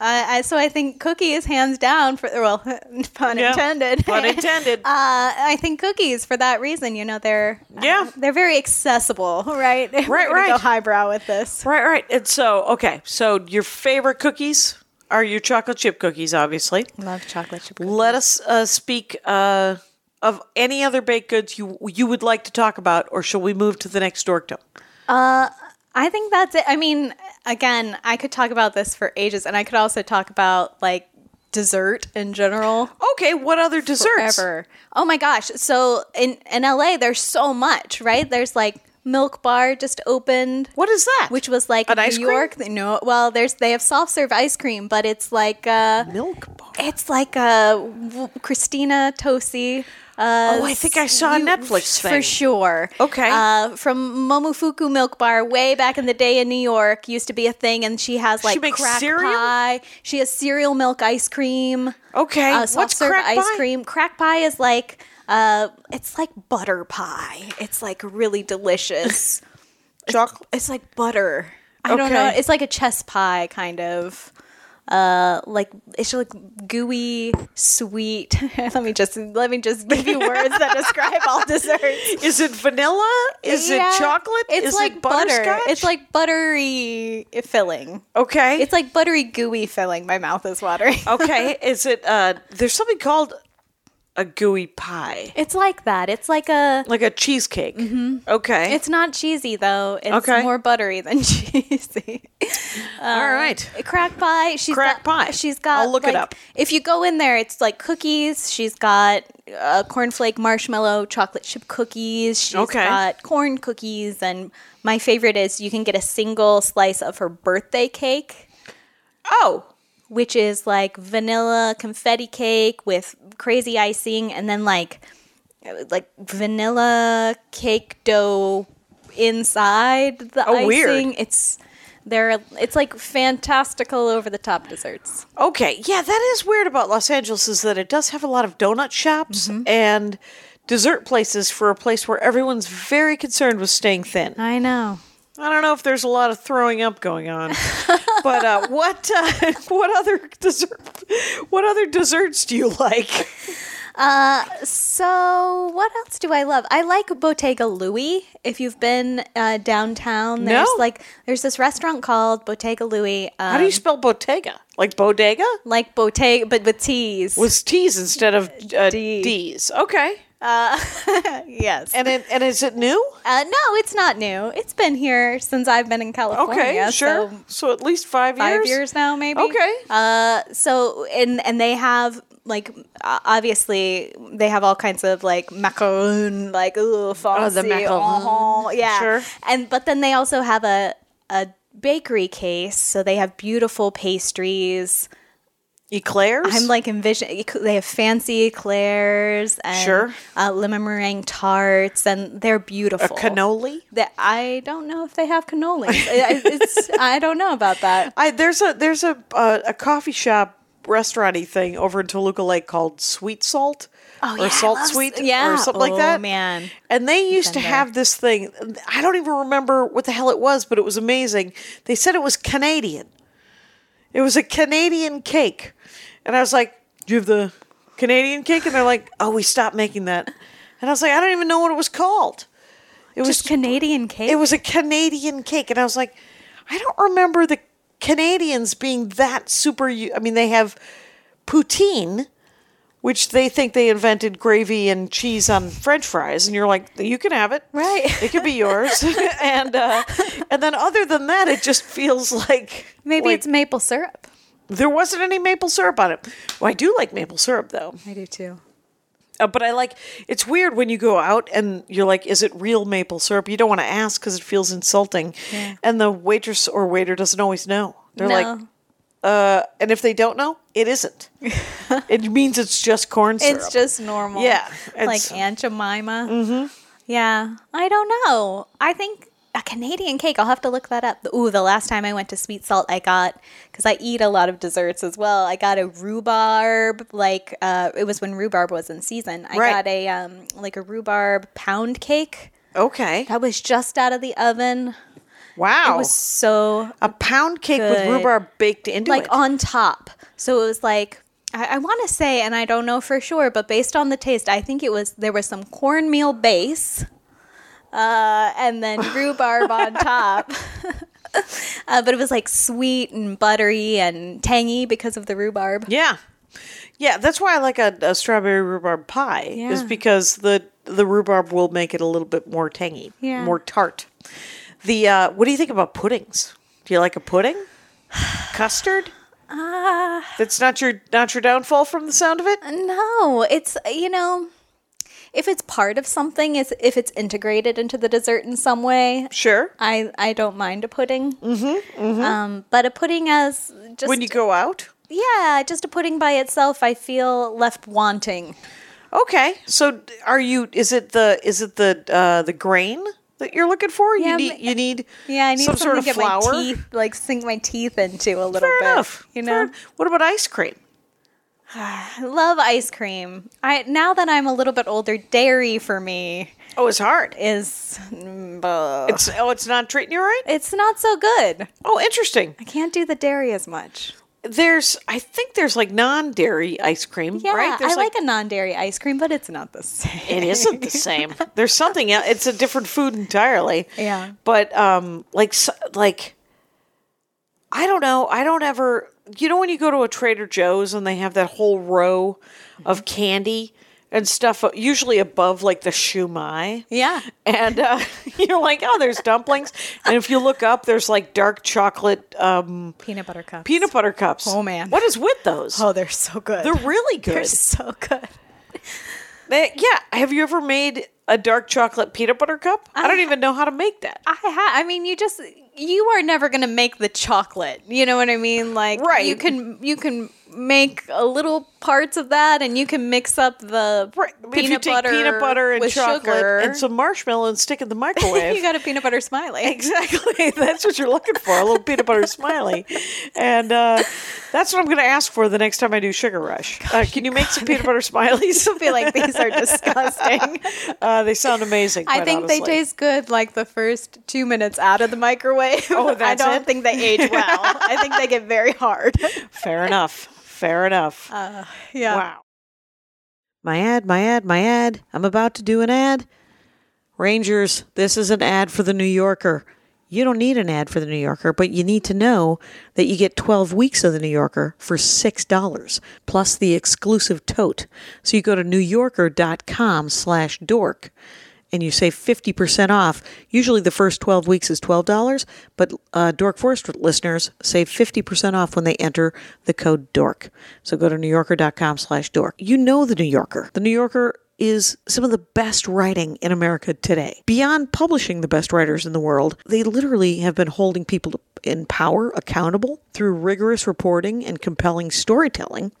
S3: I, I, so I think cookie is hands down for well, (laughs) pun
S1: Yeah.
S3: intended.
S1: Pun (laughs) intended.
S3: uh, I think cookies for that reason. You know, they're
S1: Yeah.
S3: they're very accessible, (laughs) right?
S1: Right, right.
S3: Go highbrow with this.
S1: right, right. And so, okay, so your favorite cookies are your chocolate chip cookies, obviously.
S3: Love chocolate chip.
S1: Let us uh, speak uh, of any other baked goods you you would like to talk about, or shall we move to the next dorkdom?
S3: I think that's it. I mean, again, I could talk about this for ages, and I could also talk about like dessert in general.
S1: Okay, what other desserts?
S3: Forever. Oh my gosh. So in in LA there's so much, right? There's like Milk Bar just opened.
S1: What is that?
S3: Which was like
S1: An
S3: New
S1: ice cream?
S3: York. No, well, there's they have soft serve ice cream, but it's like uh
S1: milk bar?
S3: it's like a Christina Tosi. Uh,
S1: Oh, I think I saw a
S3: you-
S1: Netflix
S3: for sure.
S1: Okay.
S3: uh, from Momofuku Milk Bar, way back in the day in New York, used to be a thing, and she has like
S1: makes
S3: crack
S1: cereal?
S3: pie. She has cereal milk ice cream.
S1: Okay,
S3: uh, soft
S1: what's
S3: serve
S1: crack
S3: ice
S1: pie?
S3: cream. Crack pie is like uh, it's like butter pie. It's like really delicious. (laughs)
S1: Chocolate.
S3: it's like butter. I don't know. It's like a chess pie kind of. Uh, like it's like gooey, sweet. (laughs) let me just let me just give you words that describe all (laughs) desserts.
S1: Is it vanilla? Is
S3: Yeah,
S1: it chocolate?
S3: It's
S1: Is
S3: like
S1: it
S3: butter. It's like buttery filling.
S1: okay.
S3: It's like buttery gooey filling. My mouth is watering.
S1: okay. (laughs) Is it? Uh, there's something called a gooey pie,
S3: It's like that. It's like a.
S1: like a cheesecake. Mm-hmm. Okay.
S3: It's not cheesy though. It's
S1: Okay.
S3: more buttery than (laughs) cheesy.
S1: all right.
S3: Crack pie. She's
S1: Crack
S3: got,
S1: pie.
S3: She's got.
S1: I'll look it up.
S3: If you go in there, it's like cookies. She's got uh, cornflake marshmallow chocolate chip cookies. She's
S1: Okay.
S3: got corn cookies, and my favorite is you can get a single slice of her birthday cake.
S1: Oh,
S3: which is like vanilla confetti cake with crazy icing and then like like vanilla cake dough inside the
S1: Oh,
S3: icing.
S1: weird.
S3: It's they're it's like fantastical over the top desserts.
S1: okay. Yeah, that is weird about Los Angeles is that it does have a lot of donut shops
S3: Mm-hmm.
S1: and dessert places for a place where everyone's very concerned with staying thin.
S3: I know.
S1: I don't know if there's a lot of throwing up going on, but uh, (laughs) what uh, (laughs) what other dessert what other desserts do you like?
S3: So what else do I love? I like Bottega Louie. If you've been uh, downtown, there's
S1: No.
S3: like there's this restaurant called Bottega Louie. Um,
S1: How do you spell bottega? Like bodega?
S3: like Bottega, but with T's.
S1: With T's instead of uh,
S3: D.
S1: D's. Okay. (laughs)
S3: yes.
S1: And it, and is it new?
S3: Uh, no, it's not new. It's been here since I've been in California.
S1: Okay, sure.
S3: So
S1: So, at least five years.
S3: five years now, maybe.
S1: Okay.
S3: Uh, so and and they have like uh, obviously they have all kinds of like macaron, like ooh, fancy,
S1: macaron.
S3: uh-huh, yeah.
S1: Sure.
S3: And but then they also have a a bakery case, so they have beautiful pastries.
S1: Eclairs.
S3: I'm like envision. They have fancy eclairs and
S1: Sure.
S3: uh, lemon meringue tarts, and they're beautiful.
S1: a cannoli.
S3: That I don't know if they have cannolis. I- it's, (laughs) I don't know about that.
S1: I there's a there's a uh, a coffee shop restauranty thing over in Toluca Lake called Sweet Salt.
S3: Oh,
S1: or
S3: yeah,
S1: Salt
S3: love
S1: Sweet,
S3: yeah.
S1: or something like
S3: Oh,
S1: that.
S3: man.
S1: And they used to have this thing. I don't even remember what the hell it was, but it was amazing. They said it was Canadian. It was a Canadian cake, and I was like, "Do you have the Canadian cake?" And they're like, "Oh, we stopped making that." And I was like, "I don't even know what it was called." It was
S3: Canadian cake.
S1: it was a Canadian cake, and I was like, I don't remember the Canadians being that super. I mean, they have poutine, which they think they invented gravy and cheese on French fries, and you're like, you can have it,
S3: Right.
S1: It could be yours, (laughs) and uh, and then other than that, it just feels like
S3: Maybe
S1: like,
S3: it's maple syrup.
S1: there wasn't any maple syrup on it. Well, I do like maple syrup though.
S3: I do too.
S1: Uh, but I like it's weird when you go out and you're like, is it real maple syrup? You don't want to ask because it feels insulting, and the waitress or waiter doesn't always know. They're like, uh, and if they don't know, it isn't. (laughs) it means it's just corn syrup.
S3: It's just normal.
S1: Yeah,
S3: Like Aunt Jemima. Mm-hmm. Yeah, I don't know. I think a Canadian cake. I'll have to look that up. Ooh, the last time I went to Sweet Salt, I got because I eat a lot of desserts as well. I got a rhubarb, like uh, it was when rhubarb was in season. I
S1: Right.
S3: got a um, like a rhubarb pound cake
S1: Okay.
S3: that was just out of the oven.
S1: Wow.
S3: It was so
S1: a pound cake with rhubarb baked into
S3: like
S1: it.
S3: Like on top. So it was like I, I want to say, and I don't know for sure, but based on the taste, I think it was there was some cornmeal base, uh, and then (laughs) rhubarb on top. (laughs) uh, but it was like sweet and buttery and tangy because of the rhubarb.
S1: yeah. Yeah, that's why I like a, a strawberry rhubarb pie. Is because the the rhubarb will make it a little bit more tangy,
S3: Yeah.
S1: more tart. The uh, what do you think about puddings? Do you like a pudding? (sighs) Custard?
S3: Uh,
S1: That's not your not your downfall from the sound of it.
S3: no, it's you know. If it's part of something, is if it's integrated into the dessert in some way,
S1: Sure.
S3: I I don't mind a pudding. Mm-hmm, Um, but a pudding as just
S1: when you go out.
S3: yeah, just a pudding by itself, I feel left wanting.
S1: Okay, so are you? Is it the is it the uh, the grain that you're looking for?
S3: Yeah,
S1: you need you need
S3: Yeah, I need
S1: some sort of flour.
S3: teeth, like sink my teeth into a little
S1: Fair
S3: bit.
S1: enough.
S3: You know,
S1: What about ice cream?
S3: I (sighs) love ice cream. I now that I'm a little bit older, dairy for me
S1: Oh, it's hard.
S3: is mm, buh.
S1: It's oh, it's not treating you right.
S3: it's not so good.
S1: Oh, interesting.
S3: I can't do the dairy as much.
S1: There's I think there's like non-dairy ice cream,
S3: Yeah,
S1: right? There's
S3: I like, a non-dairy ice cream, but it's not the same.
S1: It isn't the same. (laughs) There's something else. It's a different food entirely.
S3: Yeah.
S1: But um, like like, I don't know. I don't ever. You know when you go to a Trader Joe's and they have that whole row of candy and stuff, uh, usually above like the shumai.
S3: Yeah.
S1: And uh, (laughs) you're like, oh, there's dumplings. And if you look up, there's like dark chocolate um,
S3: Peanut butter cups.
S1: peanut butter cups.
S3: Oh, man.
S1: What is with those?
S3: Oh, they're so good.
S1: They're really good.
S3: They're so good.
S1: They- yeah. Have you ever made a dark chocolate peanut butter cup? I don't even know how to make that.
S3: I ha- I mean, you just you are never gonna make the chocolate. You know what I mean? Like,
S1: Right.
S3: You can you can make a little parts of that, and you can mix up the
S1: Right.
S3: peanut
S1: take
S3: butter
S1: peanut butter and
S3: with
S1: chocolate
S3: sugar.
S1: and some marshmallow and stick it in the (laughs) microwave.
S3: you got a peanut butter smiley.
S1: Exactly. (laughs) That's what you're looking for. A little peanut butter smiley. And uh, that's what I'm going to ask for the next time I do Sugar Rush. Uh, can you make some peanut butter smileys? (laughs)
S3: I feel like these are disgusting.
S1: Uh, they sound amazing.
S3: I think they taste good like the first two minutes out of the microwave.
S1: Oh, (laughs) that's I
S3: don't
S1: it?
S3: think they age (laughs) well. I think they get very hard.
S1: Fair enough. Fair enough. (laughs)
S3: Uh, yeah.
S1: Wow. My ad, my ad, my ad. I'm about to do an ad. Rangers, this is an ad for the New Yorker. You don't need an ad for the New Yorker, but you need to know that you get 12 weeks of the New Yorker for $6 plus the exclusive tote. So you go to newyorker.com slash dork and you save 50% off. Usually the first 12 weeks is $12, but uh, Dork Forest listeners save 50% off when they enter the code DORK. So go to newyorker.com slash dork. You know the New Yorker. The New Yorker is some of the best writing in America today. Beyond publishing the best writers in the world, they literally have been holding people in power accountable through rigorous reporting and compelling storytelling,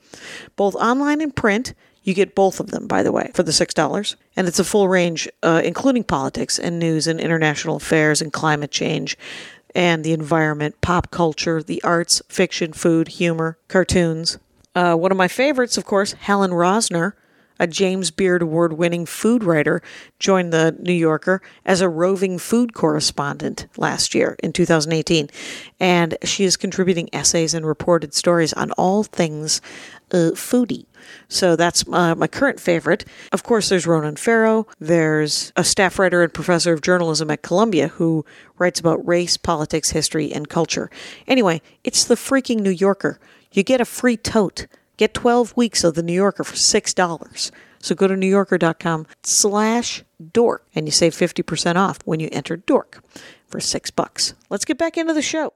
S1: both online and print. You get both of them, by the way, for the $6. And it's a full range, uh, including politics and news and international affairs and climate change and the environment, pop culture, the arts, fiction, food, humor, cartoons. Uh, one of my favorites, of course, Helen Rosner, a James Beard Award winning food writer, joined the New Yorker as a roving food correspondent last year in 2018. And she is contributing essays and reported stories on all things uh, foodie. So that's uh, my current favorite. Of course, there's Ronan Farrow. There's a staff writer and professor of journalism at Columbia who writes about race, politics, history, and culture. Anyway, it's the freaking New Yorker. You get a free tote. Get 12 weeks of the New Yorker for $6. So go to newyorker.com slash dork and you save 50% off when you enter dork for six bucks. Let's get back into the show.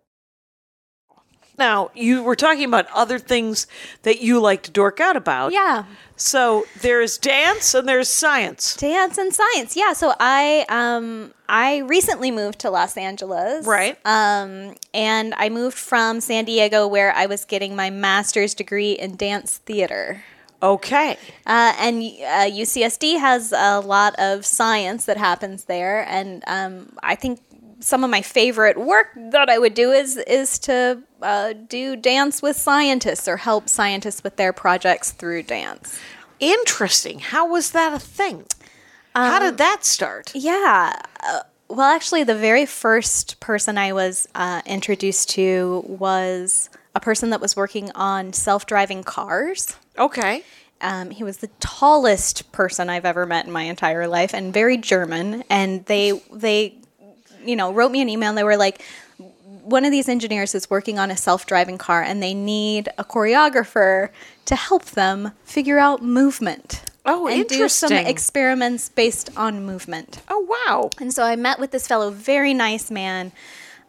S1: Now, you were talking about other things that you like to dork out about.
S3: Yeah.
S1: So there's dance and there's science.
S3: Dance and science. Yeah. So I um I recently moved to Los Angeles.
S1: Right.
S3: Um and I moved from San Diego where I was getting my master's degree in dance theater.
S1: Okay.
S3: Uh, and uh, UCSD has a lot of science that happens there, and um, I think some of my favorite work that I would do is is to uh, do dance with scientists or help scientists with their projects through dance.
S1: Interesting. How was that a thing? How
S3: Um,
S1: did that start?
S3: Yeah. Uh, well, actually, the very first person I was uh, introduced to was a person that was working on self driving cars.
S1: Okay.
S3: Um, he was the tallest person I've ever met in my entire life, and very German. And they they, you know, wrote me an email. and They were like, one of these engineers is working on a self-driving car, and they need a choreographer to help them figure out movement.
S1: Oh,
S3: and do some experiments based on movement.
S1: Oh, wow.
S3: And so I met with this fellow, very nice man.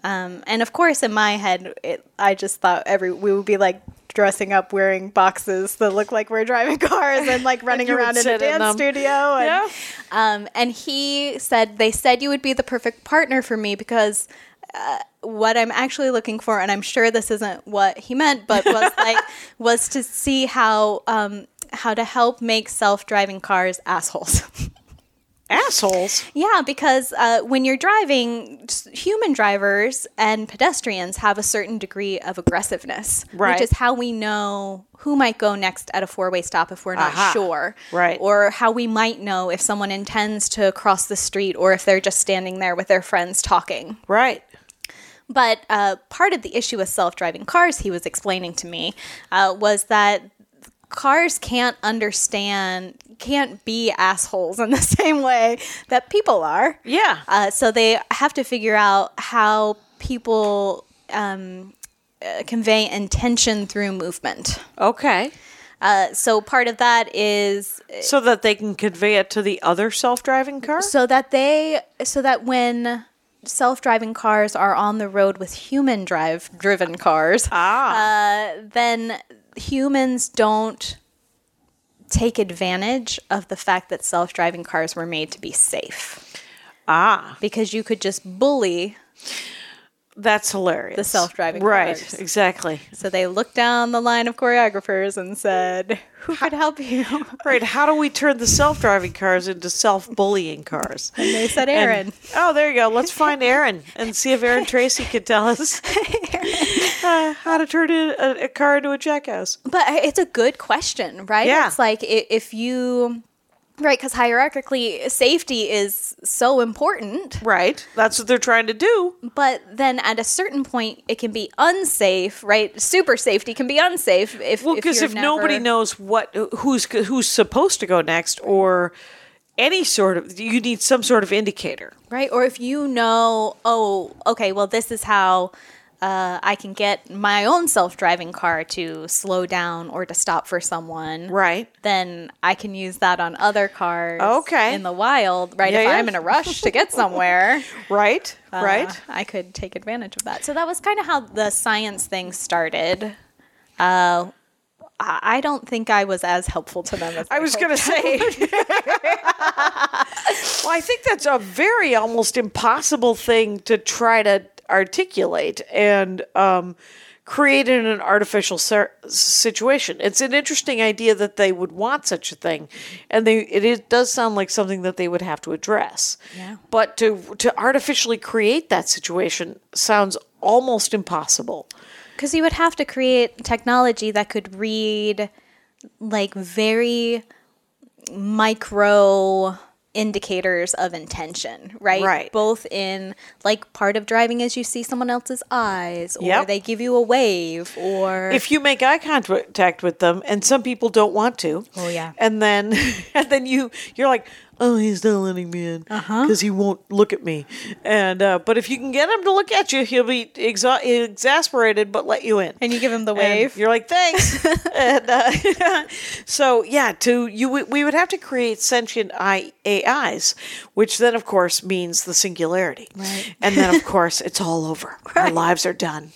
S3: Um, and of course, in my head, it, I just thought every we would be like dressing up, wearing boxes that look like we're driving (laughs) cars, and like running around in a
S1: sit in
S3: dance studio. And,
S1: Yeah.
S3: um, and he said they said you would be the perfect partner for me because. Uh, what I'm actually looking for, and I'm sure this isn't what he meant, but was (laughs) like was to see how um, how to help make self-driving cars assholes. (laughs)
S1: Assholes.
S3: Yeah, because uh, when you're driving, human drivers and pedestrians have a certain degree of aggressiveness,
S1: Right.
S3: which is how we know who might go next at a four way stop if we're not
S1: Aha.
S3: sure.
S1: Right.
S3: Or how we might know if someone intends to cross the street or if they're just standing there with their friends talking.
S1: Right.
S3: But uh, part of the issue with self driving cars, he was explaining to me, uh, was that cars can't understand, can't be assholes in the (laughs) same way that people are.
S1: Yeah.
S3: Uh, so they have to figure out how people um, uh, convey intention through movement.
S1: Okay.
S3: Uh, so part of that is
S1: So that they can convey it to the other self driving car?
S3: so that they so that when self-driving cars are on the road with human drive driven cars
S1: Ah.
S3: uh, then humans don't take advantage of the fact that self-driving cars were made to be safe
S1: ah.
S3: because you could just bully
S1: That's hilarious.
S3: The self-driving cars.
S1: Right.
S3: cars.
S1: Exactly.
S3: so they looked down the line of choreographers and said who could help you (laughs)
S1: Right. How do we turn the self driving cars into self bullying cars?
S3: and they said
S1: And-
S3: Erin
S1: oh, there you go. Let's find (laughs) Erin and see if Erin Tracy could tell us (laughs) uh, how to turn a, a, a car into a jackass.
S3: But it's a good question, right?
S1: Yeah.
S3: It's like if you, right, because hierarchically, safety is so important.
S1: Right. That's what they're trying to do.
S3: But then at a certain point, it can be unsafe, right? Super safety can be unsafe if
S1: Well, because
S3: you're
S1: if, nobody knows what who's who's supposed to go next, or any sort of, you need some sort of indicator.
S3: right? Or if you know, oh, okay, well, this is how. Uh, I can get my own self-driving car to slow down or to stop for someone.
S1: Right.
S3: Then I can use that on other cars.
S1: Okay.
S3: In the wild, right?
S1: Yeah,
S3: if
S1: yeah.
S3: I'm in a rush to get somewhere. (laughs)
S1: Right.
S3: uh,
S1: right.
S3: I could take advantage of that. So that was kind of how the science thing started. Uh, I I don't think I was as helpful to them as
S1: I was going to say. (laughs) (laughs) well, I think that's a very almost impossible thing to try to articulate and um, create in an artificial ser- situation. It's an interesting idea that they would want such a thing, and they it is, does sound like something that they would have to address.
S3: Yeah.
S1: But to to artificially create that situation sounds almost impossible.
S3: because you would have to create technology that could read like very micro indicators of intention, right?
S1: Right.
S3: Both in like part of driving is you see someone else's eyes, or
S1: Yep.
S3: they give you a wave, or
S1: if you make eye contact with them and some people don't want to
S3: Oh, yeah.
S1: and then (laughs) and then you you're like oh he's not letting me in
S3: Uh-huh.
S1: because he won't look at me. And uh, but if you can get him to look at you he'll be exa- exasperated but let you in.
S3: And you give him the
S1: and
S3: wave.
S1: you're like thanks. (laughs) And uh, (laughs) so yeah to you we- we would have to create sentient I- ais which then of course means the singularity.
S3: Right.
S1: and then of (laughs) course it's all over. Our lives are done.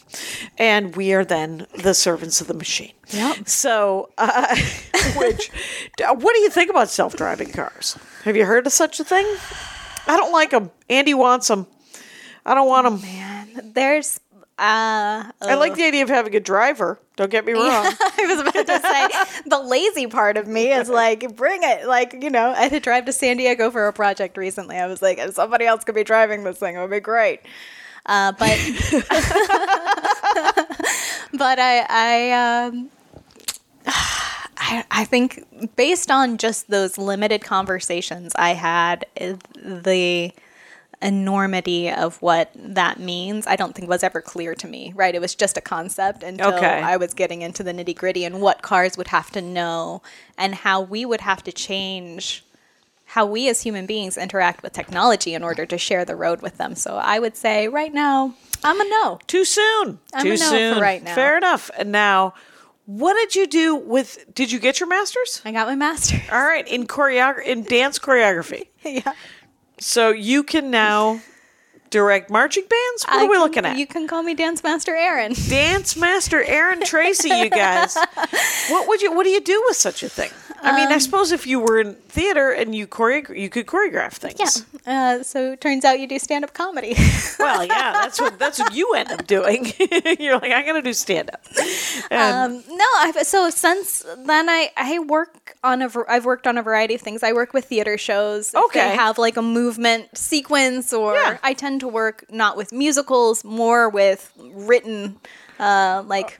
S1: And we are then the servants of the machine
S3: Yep.
S1: so uh, (laughs) which what do you think about self-driving cars have you heard of such a thing i don't like them andy wants them i don't want them
S3: Man, there's Uh,
S1: I like the idea of having a driver. Don't get me (laughs) wrong.
S3: I was about to say the lazy part of me is like, bring it. Like, you know, I had to drive to San Diego for a project recently. I was like, if somebody else could be driving this thing, it would be great. Uh, but (laughs) but I I um (sighs) I, I think based on just those limited conversations I had, eh, the enormity of what that means, I don't think was ever clear to me, right? It was just a concept until
S1: Okay.
S3: I was getting into the nitty gritty and what cars would have to know and how we would have to change how we as human beings interact with technology in order to share the road with them. So I would say right now, I'm a no.
S1: Too soon.
S3: I'm
S1: Too
S3: a no for
S1: soon.
S3: right now.
S1: Fair enough. And now, what did you do with? Did you get your masters?
S3: I got my master's.
S1: All right, in choreography, in dance choreography. (laughs)
S3: yeah.
S1: So you can now direct marching bands. What are we
S3: can-
S1: looking at?
S3: You can call me Dance Master Erin.
S1: Dance master Erin Tracy, you guys. (laughs) what would you? What do you do with such a thing? I mean,
S3: Um,
S1: I suppose if you were in theater and you choreograph, you could choreograph things.
S3: Uh, so it turns out you do stand up comedy. (laughs)
S1: Well, yeah, that's what that's what you end up doing. (laughs) You're like, I'm gonna do stand up.
S3: um, no, I've, so since then I, I work on a I've worked on a variety of things. I work with theater shows.
S1: Okay.
S3: they have like a movement sequence, or
S1: Yeah.
S3: I tend to work not with musicals, more with written, uh, like.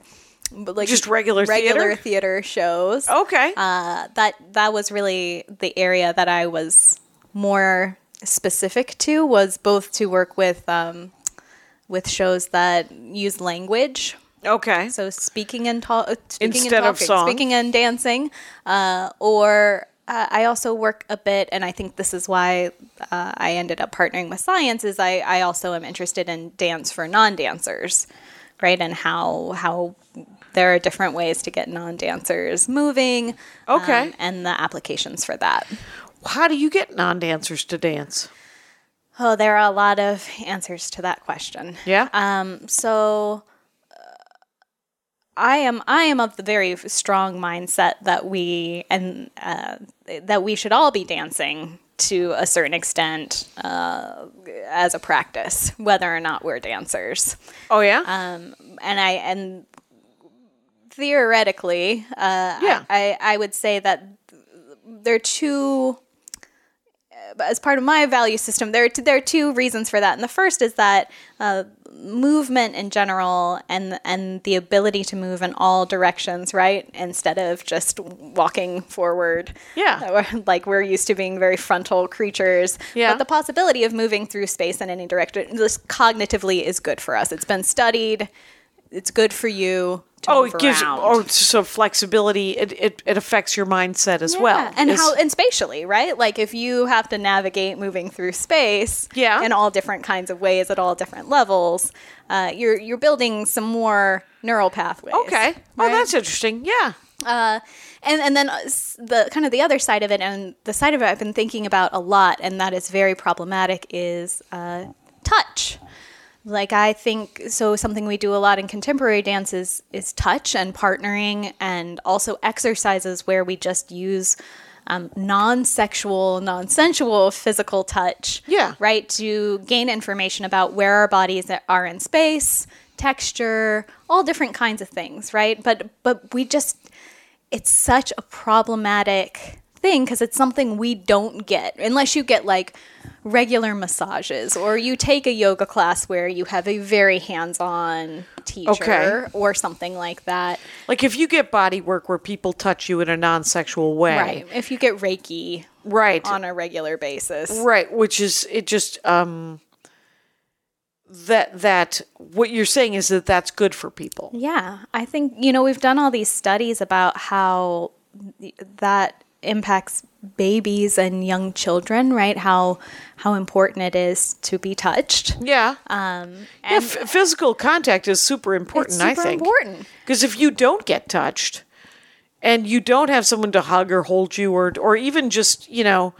S3: But like
S1: Just regular
S3: regular
S1: theater?
S3: theater shows.
S1: Okay.
S3: uh, that that was really the area that I was more specific to was both to work with um, with shows that use language.
S1: okay.
S3: So speaking and ta- uh, speaking
S1: Instead
S3: and
S1: of song.
S3: speaking and dancing, uh, or uh, I also work a bit, and I think this is why uh, I ended up partnering with science. Is I, I also am interested in dance for non-dancers, right? And how how there are different ways to get non-dancers moving. um,
S1: Okay.
S3: and the applications for that.
S1: How do you get non-dancers to dance?
S3: Oh, there are a lot of answers to that question.
S1: Yeah.
S3: Um, so uh, I am I am of the very strong mindset that we and uh, that we should all be dancing to a certain extent uh, as a practice, whether or not we're dancers.
S1: oh yeah.
S3: Um, and I and theoretically, uh,
S1: Yeah.
S3: I, I would say that there are two. uh, As part of my value system, there are two, there are two reasons for that, and the first is that uh, movement in general and and the ability to move in all directions, right, instead of just walking forward.
S1: Yeah. (laughs)
S3: like we're used to being very frontal creatures.
S1: Yeah.
S3: but the possibility of moving through space in any direction, this cognitively is good for us. It's been studied. It's good for you. To
S1: oh, it gives
S3: around.
S1: oh so flexibility. It, it it affects your mindset as well.
S3: Yeah, and
S1: Is-
S3: how and spatially, right? Like if you have to navigate moving through space,
S1: Yeah.
S3: in all different kinds of ways at all different levels, uh, you're you're building some more neural pathways.
S1: okay. Oh, that's interesting. Yeah.
S3: Uh, and and then uh, the kind of the other side of it, and the side of it I've been thinking about a lot, and that is very problematic, is uh, touch. Like I think so. Something we do a lot in contemporary dance is, is touch and partnering, and also exercises where we just use um, non-sexual, non-sensual physical touch.
S1: Yeah.
S3: Right to gain information about where our bodies are in space, texture, all different kinds of things. Right, but but we just it's such a problematic thing because it's something we don't get unless you get like regular massages or you take a yoga class where you have a very hands-on teacher
S1: Okay.
S3: or something like that.
S1: Like if you get body work where people touch you in a non-sexual way,
S3: Right. If you get Reiki
S1: Right.
S3: on a regular basis.
S1: Right, which is it just um that that what you're saying is that that's good for people.
S3: Yeah, I think you know we've done all these studies about how that impacts babies and young children, right? How how important it is to be touched.
S1: Yeah.
S3: Um,
S1: yeah, f- physical contact is super important,
S3: It's
S1: I think.
S3: important.
S1: Because if you don't get touched and you don't have someone to hug or hold you or or even just, you know,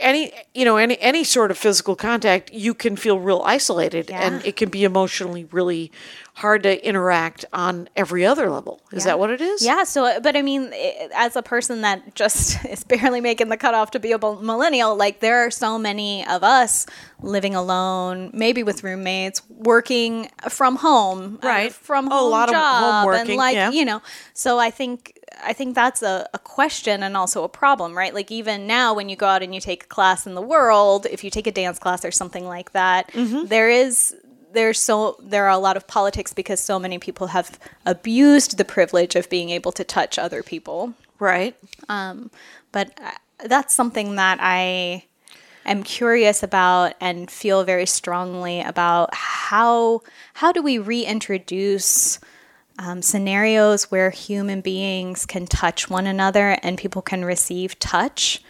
S1: any you know any any sort of physical contact you can feel real isolated
S3: Yeah.
S1: and it can be emotionally really hard to interact on every other level is that what it is
S3: Yeah. So, but I mean, as a person that just (laughs) is barely making the cutoff to be a millennial, like there are so many of us living alone, maybe with roommates, working from home, uh,
S1: Right.
S3: From
S1: Oh, a
S3: home
S1: lot of
S3: job,
S1: home
S3: and
S1: working,
S3: like
S1: yeah.
S3: you know. So I think I think that's a, a question and also a problem, right? Like even now, when you go out and you take a class in the world, if you take a dance class or something like that,
S1: Mm-hmm.
S3: there is there's so there are a lot of politics because so many people have abused the privilege of being able to touch other people.
S1: right
S3: But uh, that's something that I am curious about and feel very strongly about how how do we reintroduce um, scenarios where human beings can touch one another and people can receive touch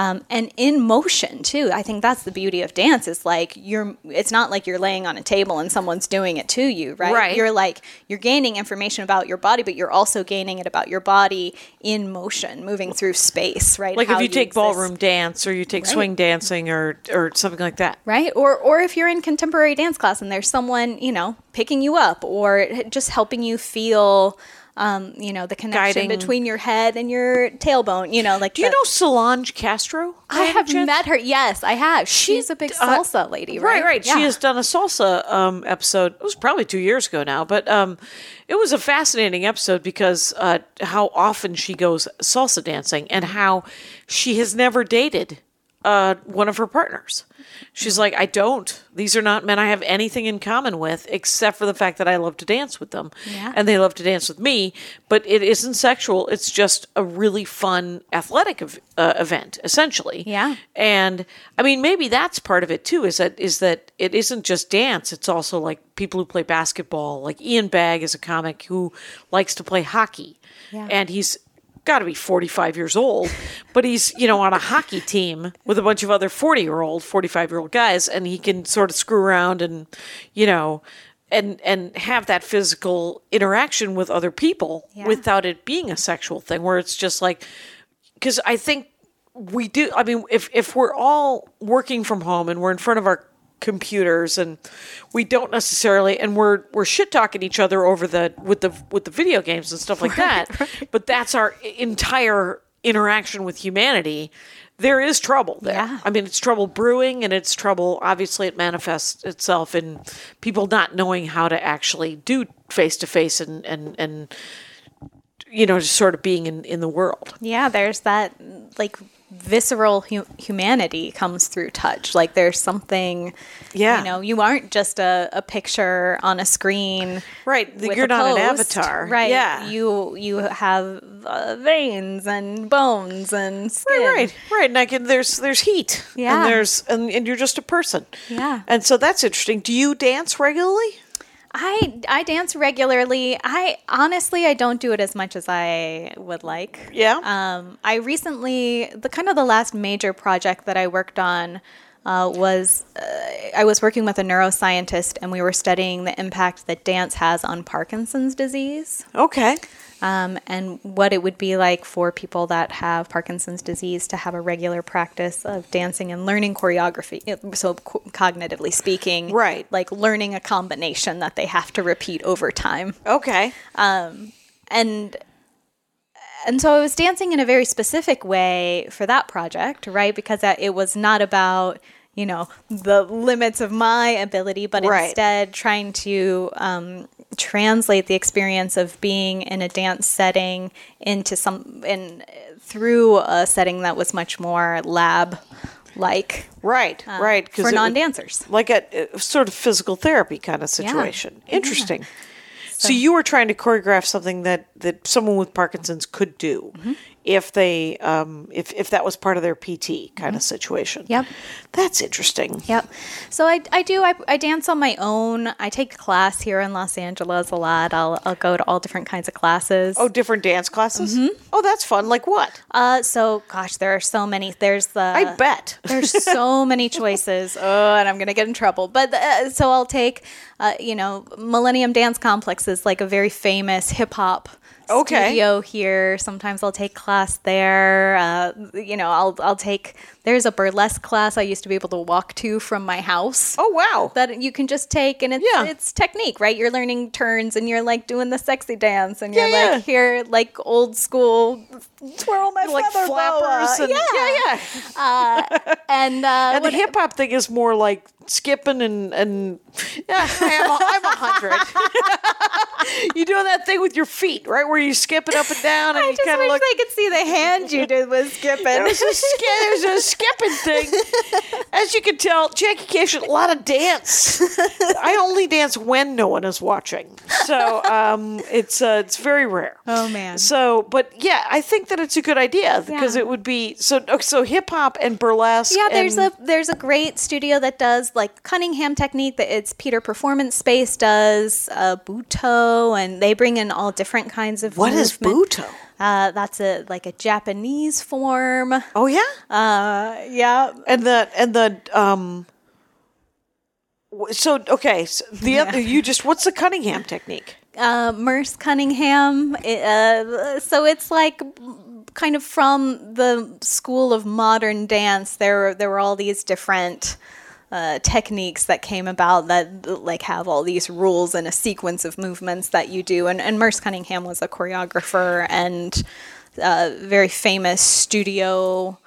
S3: um, and in motion too i think that's the beauty of dance is like you're it's not like you're laying on a table and someone's doing it to you right?
S1: Right.
S3: you're like you're gaining information about your body but you're also gaining it about your body in motion moving through space right?
S1: Like
S3: How
S1: if you take
S3: exist.
S1: ballroom dance or you take swing dancing or or something like that.
S3: Right? Or or if you're in contemporary dance class and there's someone you know picking you up or just helping you feel um, you know the connection
S1: Guiding.
S3: between your head and your tailbone you know like
S1: do you know solange castro
S3: i have
S1: chance?
S3: met her yes i have she's a big
S1: uh,
S3: salsa lady right
S1: Right, right. She has done a salsa um, episode. It was probably two years ago now, but um, it was a fascinating episode because uh, how often she goes salsa dancing and how she has never dated uh, one of her partners. She's like, I don't. These are not men I have anything in common with except for the fact that I love to dance with them.
S3: Yeah.
S1: And they love to dance with me, but it isn't sexual. It's just a really fun athletic ev- uh, event, essentially.
S3: Yeah.
S1: And I mean, maybe that's part of it too. Is that is that it isn't just dance. It's also like people who play basketball. Like Ian Bagg is a comic who likes to play hockey,
S3: Yeah.
S1: and he's got to be 45 years old, but he's, you know, on a hockey team with a bunch of other 40 year old, 45 year old guys, and he can sort of screw around and, you know, and and have that physical interaction with other people
S3: Yeah.
S1: without it being a sexual thing where it's just like because I think we do I mean if if we're all working from home and we're in front of our computers and we don't necessarily and we're we're shit talking each other over the with the with the video games and stuff like that. but that's our entire interaction with humanity. There is trouble there.
S3: Yeah.
S1: i mean it's trouble brewing and it's trouble obviously it manifests itself in people not knowing how to actually do face to face and and and you know just sort of being in in the world.
S3: Yeah there's that like visceral hu- humanity comes through touch like there's something
S1: Yeah.
S3: you know you aren't just a, a picture on a screen
S1: Right, you're not an avatar.
S3: right
S1: Yeah.
S3: you you have uh, veins and bones and skin
S1: Right, right, right. And I can, there's there's heat.
S3: Yeah.
S1: And there's and, and you're just a person.
S3: Yeah.
S1: And so that's interesting. Do you dance regularly?
S3: I I dance regularly. I honestly I don't do it as much as I would like.
S1: Yeah.
S3: Um, I recently the kind of the last major project that I worked on uh, was uh, I was working with a neuroscientist and we were studying the impact that dance has on Parkinson's disease.
S1: Okay.
S3: Um, and what it would be like for people that have Parkinson's disease to have a regular practice of dancing and learning choreography. So, co- cognitively speaking,
S1: Right.
S3: Like learning a combination that they have to repeat over time.
S1: Okay.
S3: um, And and so I was dancing in a very specific way for that project, right? Because it was not about you know the limits of my ability, but
S1: Right.
S3: instead trying to um, translate the experience of being in a dance setting into some in through a setting that was much more lab like
S1: Right. right.
S3: Uh, for
S1: it
S3: non dancers.
S1: Like a, a sort of physical therapy kind of situation. Interesting. So, you were trying to choreograph something that that someone with Parkinson's could do
S3: Mm-hmm.
S1: If they um if if that was part of their PT kind of situation.
S3: Mm-hmm. Yep.
S1: That's interesting.
S3: Yep. So I, I do I, I dance on my own. I take class here in Los Angeles a lot. I'll I'll go to all different kinds of classes.
S1: Oh, different dance classes?
S3: Mm-hmm.
S1: Oh, that's fun. Like what?
S3: Uh, so gosh, there are so many. There's the
S1: I bet.
S3: there's so many (laughs) choices. Oh, and I'm gonna get in trouble. But uh, so I'll take, uh, you know, Millennium Dance Complex is like a very famous hip hop
S1: Okay.
S3: studio here. Sometimes I'll take class there. Uh, you know, I'll I'll take there's a burlesque class I used to be able to walk to from my house.
S1: Oh wow.
S3: That you can just take, and it's
S1: Yeah.
S3: it's technique, right? You're learning turns, and you're like doing the sexy dance, and you're
S1: Yeah, yeah.
S3: like here, like old school, twirl my
S1: like
S3: feather
S1: flappers
S3: boa.
S1: and yeah, yeah. (laughs)
S3: and uh,
S1: And the hip hop thing is more like skipping and and yeah, I'm a, I'm a hundred. (laughs) (laughs) you doing that thing with your feet, right, where you skip it up and down, and
S3: I
S1: you
S3: just
S1: kind of look.
S3: they could see the hand you did with skipping.
S1: There's a, sk- there's a skipping thing. As you can tell, Jackie Kashian, a lot of dance. I only dance when no one is watching, so um, it's uh, it's very rare.
S3: Oh, man.
S1: So, but yeah, I think that it's a good idea because
S3: Yeah.
S1: it would be so. So hip hop and burlesque.
S3: Yeah, there's
S1: and-
S3: a there's a great studio that does like Cunningham technique that it's Pieter Performance Space does uh, Butoh, and they bring in all different kinds of
S1: What is
S3: movement.
S1: Butoh?
S3: Uh, that's a like a Japanese form.
S1: Oh yeah,
S3: Uh, yeah,
S1: and the and the um. So okay, so the other you just what's the Cunningham technique?
S3: uh, Merce Cunningham. It, uh, so it's like kind of from the school of modern dance. There, there were all these different uh, techniques that came about that like have all these rules and a sequence of movements that you do. And, and Merce Cunningham was a choreographer and uh, very famous studio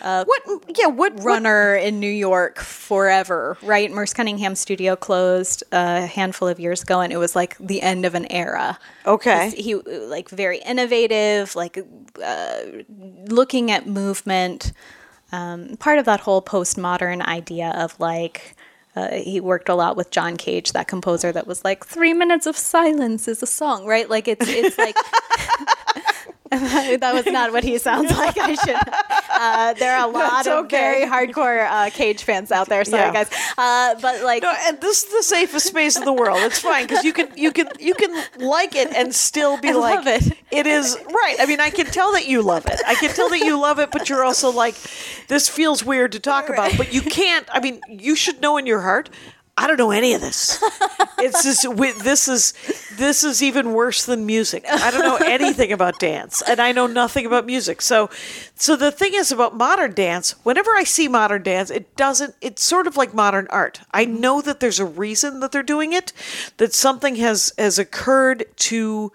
S1: What? Yeah, what what-
S3: runner in New York forever, right? Merce Cunningham studio closed a handful of years ago, and it was like the end of an era.
S1: Okay.
S3: He like very innovative, like uh, looking at movement. Um, part of that whole postmodern idea of like. Uh, he worked a lot with John Cage, that composer that was like three minutes of silence is a song, right? Like it's it's like (laughs) (laughs) that was not what he sounds like. I should. Uh, there are a (laughs) lot of very hardcore uh, Cage fans out there. Sorry,
S1: Yeah.
S3: guys. Uh, but like,
S1: No, and this is the safest space in the world. It's fine because you can you can you can like it and still be
S3: I
S1: like
S3: love it.
S1: It is right. I mean, I can tell that you love it. I can tell that you love it, but you're also like, this feels weird to talk about. But you (laughs) can't. I mean, you should know in your heart. I don't know any of this. It's just (laughs) wi- this is this is even worse than music. I don't know anything about dance, and I know nothing about music. So, so the thing is about modern dance. Whenever I see modern dance, it doesn't. It's sort of like modern art. I know that there's a reason that they're doing it. That something has has occurred to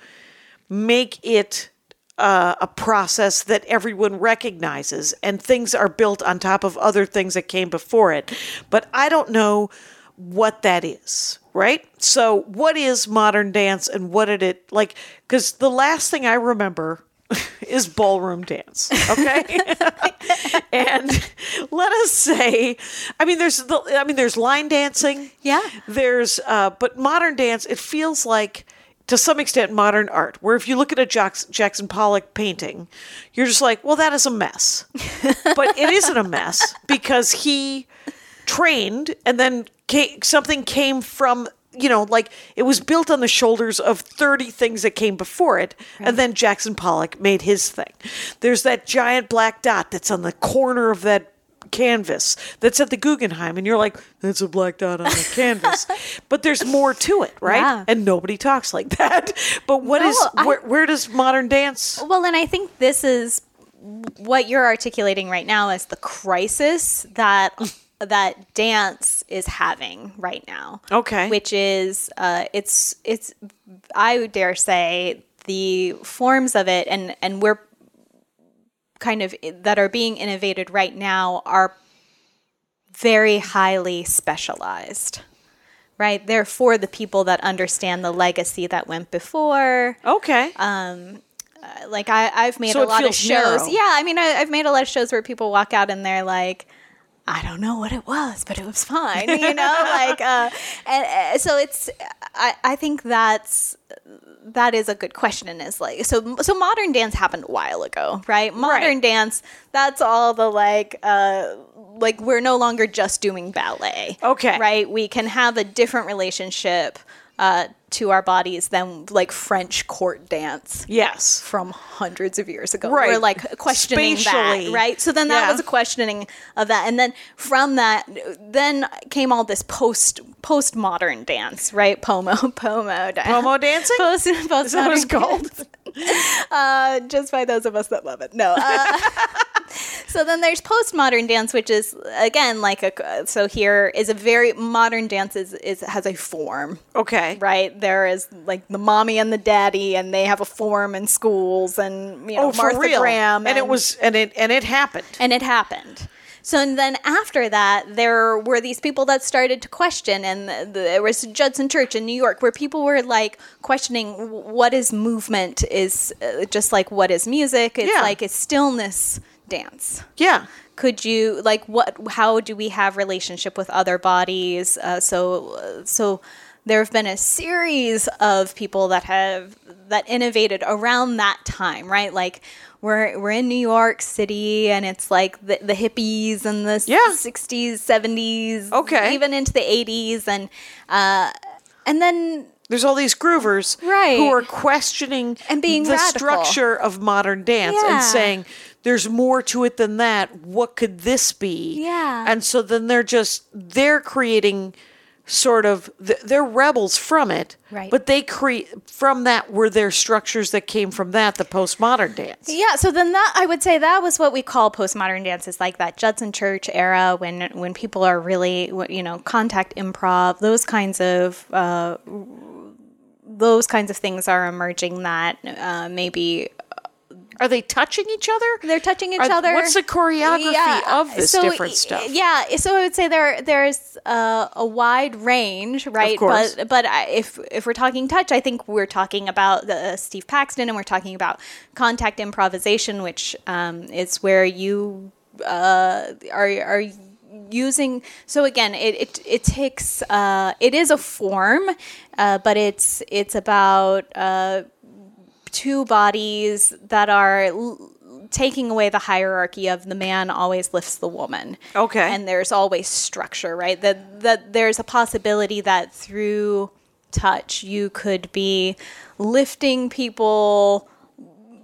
S1: make it uh, a process that everyone recognizes and things are built on top of other things that came before it. But I don't know what that is, right? So, what is modern dance and what did it like? Because the last thing I remember (laughs) is ballroom dance, okay? (laughs) and let us say, I mean, there's the, I mean, there's line dancing.
S3: Yeah.
S1: There's, uh, but modern dance, it feels like to some extent modern art, where if you look at a Jackson, Jackson Pollock painting, you're just like, well, that is a mess. (laughs) but it isn't a mess because he trained and then ca something came from you know like it was built on the shoulders of 30 things that came before it and then jackson pollock made his thing. There's that giant black dot that's on the corner of that canvas that's at the guggenheim and you're like that's a black dot on the (laughs) canvas. But there's more to it right?
S3: Yeah.
S1: and nobody talks like that. (laughs) But what
S3: No,
S1: is
S3: I-
S1: where, where does modern dance
S3: well, and I think this is what you're articulating right now is the crisis that that dance is having right now.
S1: Okay.
S3: which is uh, it's it's I would dare say the forms of it and and we're kind of that are being innovated right now are very highly specialized. Right? They're for the people that understand the legacy that went before.
S1: okay um
S3: Like I, I've made
S1: So
S3: a lot of shows.
S1: narrow.
S3: Yeah, I mean, I, I've made a lot of shows where people walk out and they're like, I don't know what it was, but it was fine, you know. (laughs) like, uh, and uh, so it's. I, I think that's that is a good question, and is like so. So modern dance happened a while ago, right? Modern
S1: Right.
S3: dance. That's all the like. Uh, like we're no longer just doing ballet.
S1: Okay.
S3: Right. We can have a different relationship uh, to our bodies than like French court dance
S1: yes
S3: from hundreds of years ago.
S1: Right.
S3: We're like questioning
S1: Spatially.
S3: that, right? So then that
S1: Yeah.
S3: was a questioning of that, and then from that, then came all this post postmodern dance, right? Pomo, (laughs) pomo, dance.
S1: Pomo dancing?
S3: Post,
S1: Is that what it's called? (laughs)
S3: uh, just by those of us that love it. No, uh, (laughs) So then there's postmodern dance, which is again like a so here is a very modern dance is, is has a form.
S1: Okay.
S3: Right there is like the mommy and the daddy, and they have a form in schools, and you know
S1: Oh,
S3: Martha. Graham,
S1: and, it was and it and it happened.
S3: and it happened. So and then after that, there were these people that started to question, and the, the, there was Judson Church in New York where people were like questioning what is movement is uh, just like what is music. It's
S1: Yeah.
S3: like is stillness dance.
S1: Yeah.
S3: Could you like what? How do we have relationship with other bodies? Uh, so so there have been a series of people that have that innovated around that time, right? Like we're we're in New York City, and it's like the, the hippies and the
S1: Yeah.
S3: sixties, seventies,
S1: Okay.
S3: even into the eighties, and uh, and then
S1: There's all these groovers
S3: Right.
S1: who are questioning
S3: And being
S1: the
S3: radical.
S1: structure of modern dance
S3: Yeah.
S1: and saying there's more to it than that. What could this be?
S3: Yeah.
S1: And so then they're just they're creating sort of they're rebels from it.
S3: Right.
S1: But they create from that were their structures that came from that the postmodern dance.
S3: Yeah, so then that I would say that was what we call postmodern dances, like that Judson Church era, when when people are really, you know, contact improv, those kinds of uh, those kinds of things are emerging. That uh, maybe
S1: Are they touching each other?
S3: they're touching each
S1: Are-
S3: other.
S1: What's the choreography of this
S3: so,
S1: different stuff?
S3: Yeah, so I would say there there's uh, a wide range, right?
S1: course.
S3: But but I- if if we're talking touch, I think we're talking about the Steve Paxton, and we're talking about contact improvisation, which um, is where you uh, are are using so again it it, it takes uh, it is a form uh, but it's it's about uh, two bodies that are l- taking away the hierarchy of the man always lifts the woman.
S1: Okay.
S3: And there's always structure, right? That that there's a possibility that through touch you could be lifting people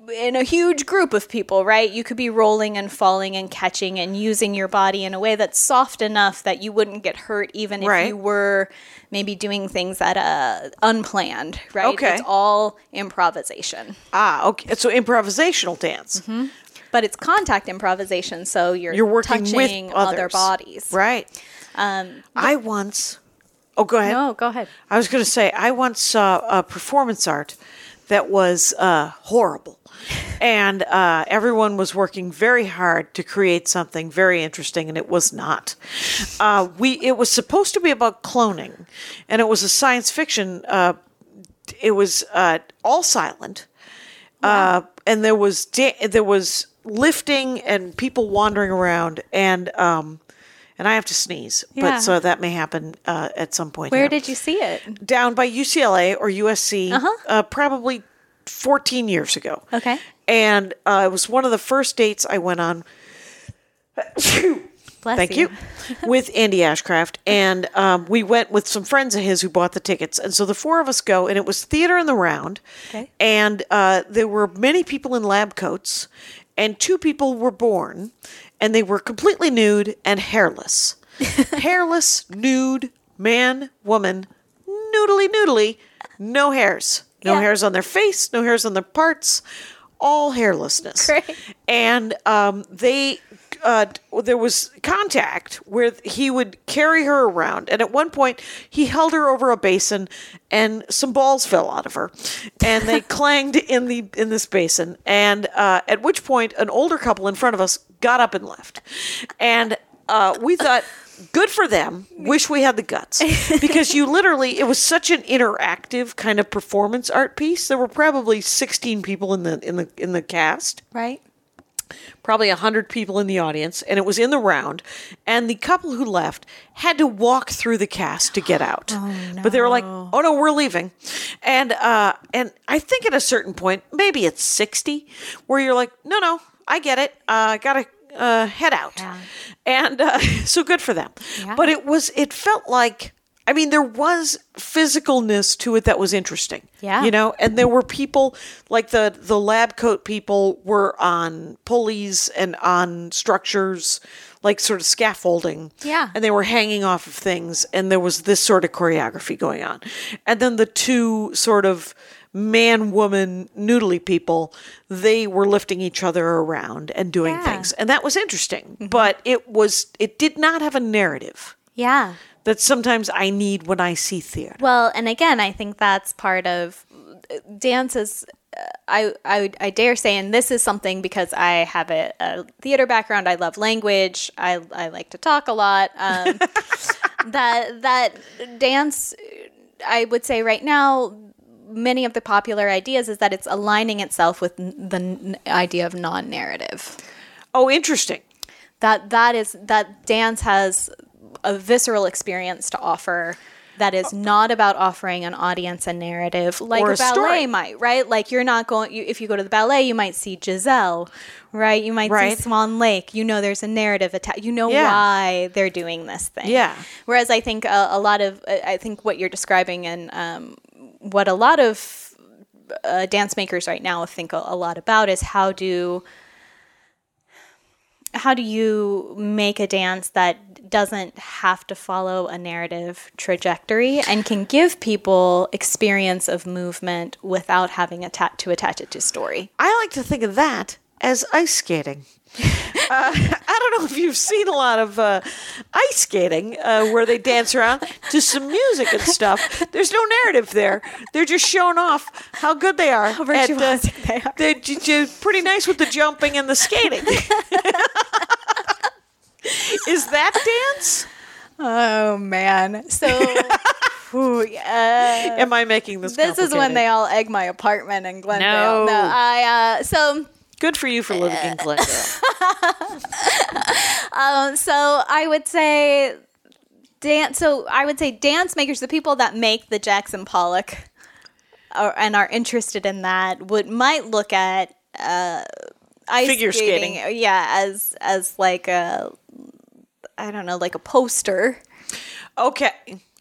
S3: in a huge group of people, right? You could be rolling and falling and catching and using your body in a way that's soft enough that you wouldn't get hurt even if you were maybe doing things that uh unplanned, right?
S1: Okay.
S3: It's all improvisation.
S1: Ah, okay. So improvisational dance.
S3: But it's contact improvisation, so you're
S1: You're working
S3: touching
S1: with
S3: other bodies.
S1: Right.
S3: Um
S1: I once. Oh, go ahead.
S3: no, go ahead.
S1: I was going to say I once saw a performance art that was uh, horrible, and uh, everyone was working very hard to create something very interesting, and it was not. Uh, we it was supposed to be about cloning, and it was a science fiction. Uh, it was uh, all silent, uh, and there was da- there was lifting and people wandering around, and um, and I have to sneeze,
S3: Yeah.
S1: but so that may happen uh, at some point.
S3: Where
S1: here
S3: did you see it?
S1: down by UCLA or USC, uh probably 14 years ago.
S3: Okay.
S1: And uh, it was one of the first dates I went on. (coughs)
S3: Bless
S1: Thank you. (laughs) with Andy Ashcraft. And um, we went with some friends of his who bought the tickets. And so the four of us go, and it was theater in the round.
S3: Okay.
S1: And uh, there were many people in lab coats, and two people were born, and they were completely nude and hairless. (laughs) hairless, nude, man, woman, noodly noodly, no hairs. No
S3: Yeah.
S1: hairs on their face, no hairs on their parts, all hairlessness.
S3: Great.
S1: And um, they, uh, there was contact where he would carry her around, and at one point he held her over a basin, and some balls fell out of her, and they (laughs) clanged in the in this basin. And uh, at which point, an older couple in front of us got up and left, and uh, we thought. Good for them. Wish we had the guts. (laughs) Because you literally it was such an interactive kind of performance art piece. There were probably 16 people in the in the in the cast.
S3: Right?
S1: probably 100 people in the audience and it was in the round. And the couple who left had to walk through the cast to get out. (gasps) But they were like oh no we're leaving. And uh and i think at a certain point maybe it's 60 where you're like no no i get it. Uh I gotta uh head out
S3: Yeah.
S1: and uh, (laughs) so good for them
S3: Yeah.
S1: but it was it felt like I mean, there was physicalness to it that was interesting.
S3: Yeah.
S1: You know, and there were people like the the lab coat people were on pulleys and on structures, like sort of scaffolding.
S3: Yeah.
S1: And they were hanging off of things, and there was this sort of choreography going on. And then the two sort of man woman noodly people, they were lifting each other around and doing
S3: Yeah.
S1: things. And that was interesting. But it was it did not have a narrative
S3: Yeah.
S1: that sometimes I need when I see theater.
S3: Well, and again, I think that's part of dance is. uh, I, I I dare say, and this is something because I have a, a theater background. I love language. I, I like to talk a lot. Um, (laughs) that that dance, I would say right now, many of the popular ideas is that it's aligning itself with n- the n- idea of non-narrative.
S1: Oh, interesting.
S3: that that is that dance has a visceral experience to offer that is not about offering an audience a narrative like
S1: Or
S3: a
S1: a
S3: ballet
S1: story.
S3: might right like you're not going you, if you go to the ballet you might see giselle right you might
S1: Right.
S3: see swan lake you know there's a narrative attached you know
S1: Yeah.
S3: why they're doing this thing
S1: Yeah.
S3: whereas i think a, a lot of i think what you're describing and um, what a lot of uh, dance makers right now think a, a lot about is how do how do you make a dance that doesn't have to follow a narrative trajectory and can give people experience of movement without having atta- to attach it to story
S1: I like to think of that as ice skating. (laughs) uh, I don't know if you've seen a lot of uh, ice skating uh, where they dance around to some music and stuff. There's no narrative there. They're just showing off how good they are. How
S3: virtuosic they are.
S1: They're j- j- pretty nice with the jumping and the skating. (laughs) Is that dance?
S3: oh man so (laughs) whew, yeah.
S1: Am I making this?
S3: this is when they all egg my apartment in
S1: No.
S3: glendale no i uh so
S1: Good for you for living in Glendale. (laughs)
S3: Um, so I would say dance. So I would say dance makers, the people that make the Jackson Pollock, or, and are interested in that, would might look at uh, ice
S1: Figure skating.
S3: yeah, as as like a, I don't know, like a poster.
S1: Okay.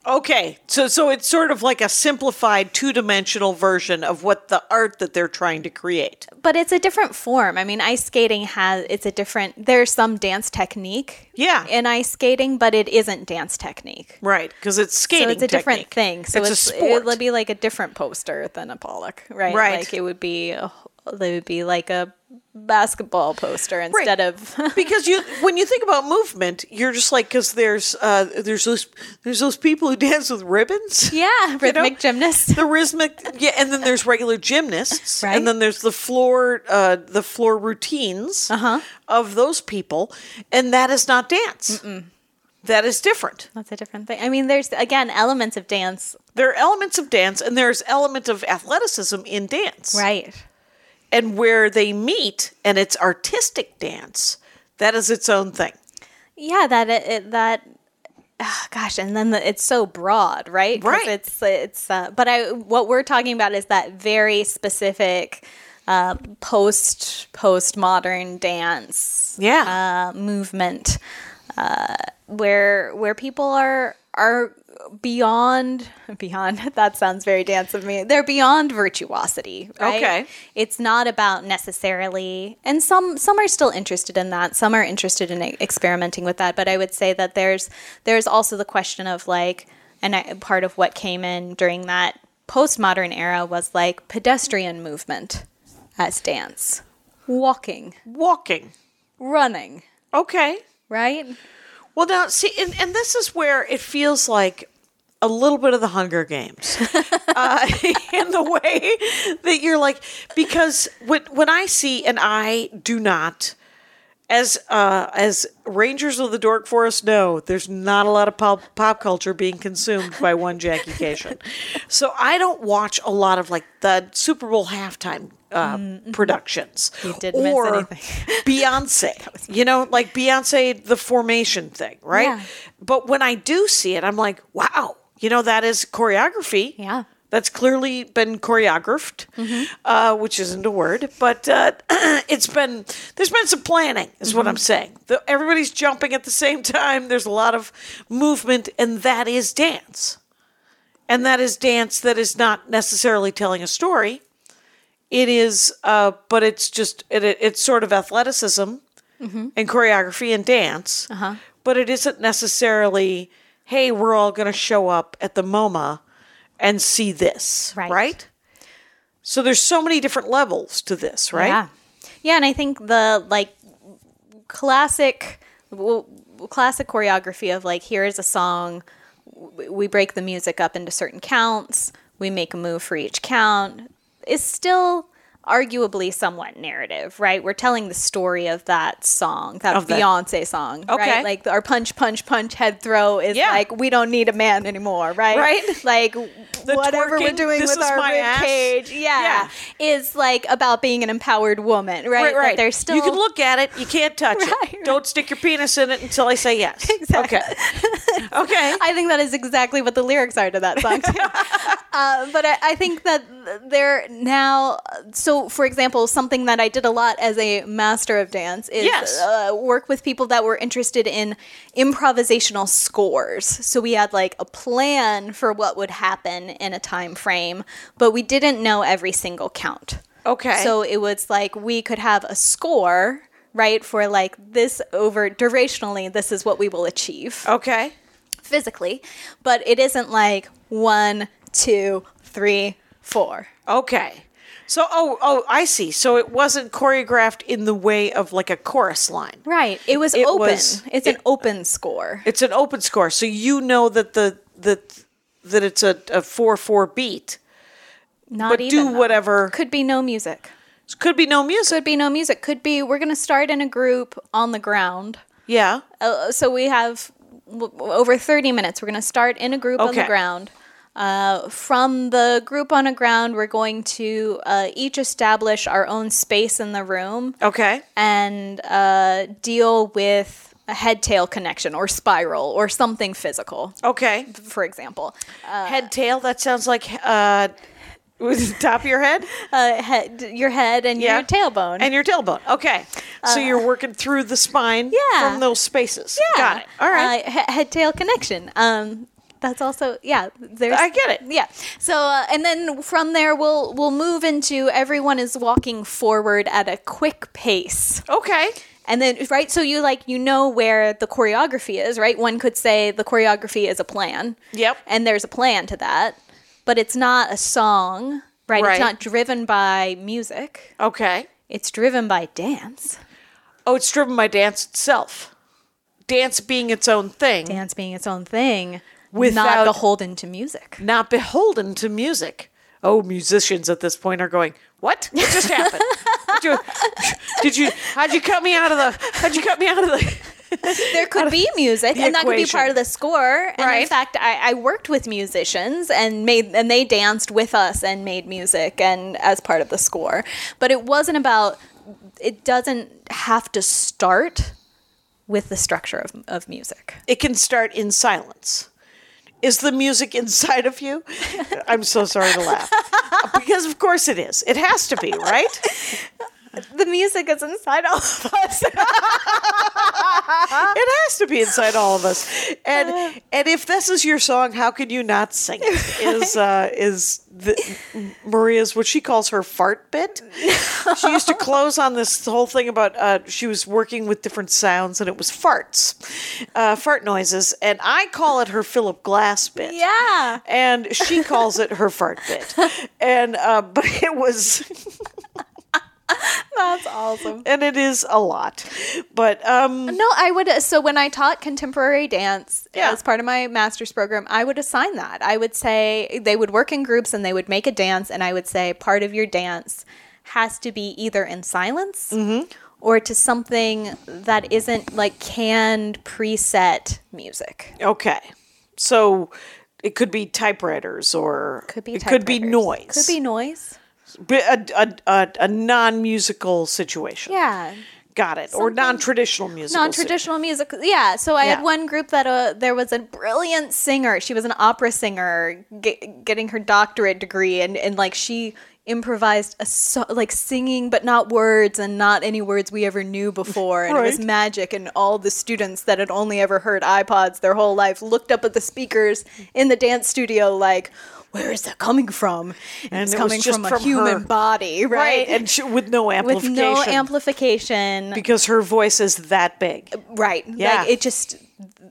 S1: Okay. So so it's sort of like a simplified two-dimensional version of what the art that they're trying to create.
S3: But it's a different form. I mean, ice skating has it's a different. There's some dance technique,
S1: Yeah.
S3: in ice skating, but it isn't dance technique.
S1: Right, because it's skating.
S3: So it's a different thing. So
S1: it's,
S3: it's,
S1: a sport.
S3: it would be like a different poster than a Pollock, right?
S1: Right.
S3: Like it would be, a, it would be like a basketball poster instead of. (laughs)
S1: because you when you think about movement, you're just like because there's uh there's those there's those people who (laughs) dance with ribbons.
S3: yeah, (laughs) rhythmic
S1: know,
S3: gymnast.
S1: The rhythmic, yeah, and then there's regular gymnasts,
S3: Right.
S1: and then there's the floor, uh, the floor routines
S3: Uh-huh.
S1: of those people, and that is not dance. That is different.
S3: That's a different thing. I mean, there's again elements of dance,
S1: There are elements of dance, and there's element of athleticism in dance,
S3: right?
S1: And where they meet, and it's artistic dance. That is its own thing.
S3: Yeah, that it, that. ah, gosh, and then the, it's so broad, right?
S1: Right.
S3: It's it's. Uh, but I what we're talking about is that very specific uh, post postmodern dance.
S1: Yeah.
S3: uh, movement uh, where where people are are beyond (laughs) beyond (laughs) that sounds very dance of me. They're beyond virtuosity right?
S1: Okay.
S3: it's not about necessarily and some some are still interested in that. Some are interested in experimenting with that. But i would say that there's there's also the question of like and I, part of what came in during that postmodern era was like pedestrian movement as dance. Walking.
S1: Walking.
S3: running.
S1: Okay.
S3: right?
S1: Well, now see, and, and this is where it feels like a little bit of the Hunger Games, uh, (laughs) in the way that you're like, because when when I see, and I do not, as uh, as Rangers of the Dork Forest know, there's not a lot of pop, pop culture being consumed by one Jackie Kashian, (laughs) so I don't watch a lot of like the Super Bowl halftime uh, productions.
S3: You didn't miss
S1: or
S3: anything. (laughs)
S1: Beyonce, you know, like Beyonce, the formation thing, right?
S3: Yeah.
S1: But when I do see it, I'm like, wow, you know, that is choreography.
S3: Yeah.
S1: That's clearly been choreographed, uh, which isn't a word, but uh, (clears throat) it's been, there's been some planning, is what I'm saying. The, everybody's jumping at the same (laughs) time. There's a lot of movement, and that is dance. And that is dance that is not necessarily telling a story. It is, uh, but it's just, it, it- it's sort of athleticism and choreography and dance.
S3: Uh-huh.
S1: But it isn't necessarily, hey, we're all going to show up at the MoMA and see this,
S3: Right.
S1: right? So there's so many different levels to this, right?
S3: Yeah. Yeah, and I think the like classic w- classic choreography of like here is a song we break the music up into certain counts, we make a move for each count is still arguably somewhat narrative, right? We're telling the story of that song, that
S1: Of
S3: Beyonce song,
S1: Okay.
S3: right? Like our punch, punch, punch head throw is
S1: Yeah.
S3: like we don't need a man anymore, right?
S1: Right. (laughs)
S3: Like whatever we're doing with our rib cage, yeah,
S1: Yeah.
S3: is like about being an empowered woman, right?
S1: Right,
S3: That
S1: right.
S3: There's still
S1: you can look at it, you can't (laughs) touch
S3: Right,
S1: it.
S3: right.
S1: Don't stick your penis in it until I say yes. (laughs)
S3: Exactly.
S1: Okay. Okay.
S3: I think that is exactly what the lyrics are to that song too. uh, but I, I think that they're now. So, for example, something that I did a lot as a master of dance is
S1: Yes.
S3: uh, work with people that were interested in improvisational scores. So we had like a plan for what would happen in a time frame, but we didn't know every single count.
S1: Okay.
S3: So it was like we could have a score. Right for like this over durationally, this is what we will achieve
S1: okay.
S3: physically, but it isn't like one, two, three, four.
S1: Okay. So oh oh I see. So it wasn't choreographed in the way of like a chorus line.
S3: Right. It was
S1: It
S3: open.
S1: was-
S3: it's an open score.
S1: It's an open score. So you know that the that that it's a, a four four beat.
S3: Not
S1: but
S3: even
S1: do
S3: though.
S1: whatever
S3: Could be no music.
S1: could be no music.
S3: Could be no music. Could be we're going to start in a group on the ground.
S1: Yeah.
S3: Uh, so we have w- over 30 minutes. We're going to start in a group on the
S1: Okay.
S3: ground. Uh, from the group on the ground, we're going to uh, each establish our own space in the room.
S1: Okay.
S3: and uh, deal with a head tail connection or spiral or something physical,
S1: Okay.
S3: for example. Uh,
S1: head tail. That sounds like uh, with the top of your head.
S3: uh, head, your head and
S1: Yeah.
S3: your tailbone.
S1: and your tailbone. Okay. So you're working through the spine
S3: Yeah.
S1: from those spaces.
S3: yeah.
S1: Got it. All right.
S3: Uh, head tail connection. Um, that's also yeah. There's
S1: I get it.
S3: Yeah. So uh, and then from there we'll we'll move into everyone is walking forward at a quick pace.
S1: okay.
S3: And then, right, so you like, you know where the choreography is, right? One could say the choreography is a plan.
S1: Yep.
S3: And there's a plan to that, but it's not a song, right?
S1: Right.
S3: It's not driven by music,
S1: Okay.
S3: it's driven by dance.
S1: Oh, it's driven by dance itself. Dance being its own thing,
S3: Dance being its own thing,
S1: Without-
S3: not beholden to music.
S1: not beholden to music. Oh, musicians at this point are going, "What? What just happened? did, you, did you? How'd you cut me out of the? How'd you cut me out of the? (laughs)
S3: There could be music, and that could be part of the score. And in fact, I, I worked with musicians and made and they danced with us and made music and as part of the score. But it wasn't about. It doesn't have to start with the structure of, of music.
S1: It can start in silence. Is the music inside of you? I'm so sorry to laugh because of course it is. It has to be, right?
S3: The music is inside all of us. (laughs)
S1: It has to be inside all of us. And and if this is your song, how could you not sing it? Is uh, is the, Maria's what she calls her fart bit? She used to close on this whole thing about uh, she was working with different sounds and it was farts, uh, fart noises, and I call it her Philip Glass bit.
S3: yeah.
S1: And she calls it her fart bit, and uh, but it was, (laughs) (laughs)
S3: That's awesome.
S1: and it is a lot, but um,
S3: No, I would. So when I taught contemporary dance
S1: Yeah.
S3: as part of my master's program, I would assign that. I would say they would work in groups and they would make a dance, and I would say part of your dance has to be either in silence or to something that isn't like canned preset music.
S1: Okay. So it could be typewriters or
S3: Could be
S1: it could be noise.
S3: Could be noise.
S1: A, a, a, a non-musical situation.
S3: Yeah.
S1: Got it. Or non-traditional music.
S3: non-traditional music yeah so i
S1: Yeah.
S3: had one group that uh, there was a brilliant singer she was an opera singer ge- getting her doctorate degree and, and like she improvised a so- like singing but not words and not any words we ever knew before and it was magic and all the students that had only ever heard ipods their whole life looked up at the speakers in the dance studio like where is that coming from
S1: And
S3: it's
S1: it
S3: coming
S1: just
S3: from a
S1: from
S3: human
S1: her.
S3: body right,
S1: Right. And she, with no amplification.
S3: with no amplification
S1: because her voice is that big.
S3: Uh, right
S1: Yeah.
S3: like it just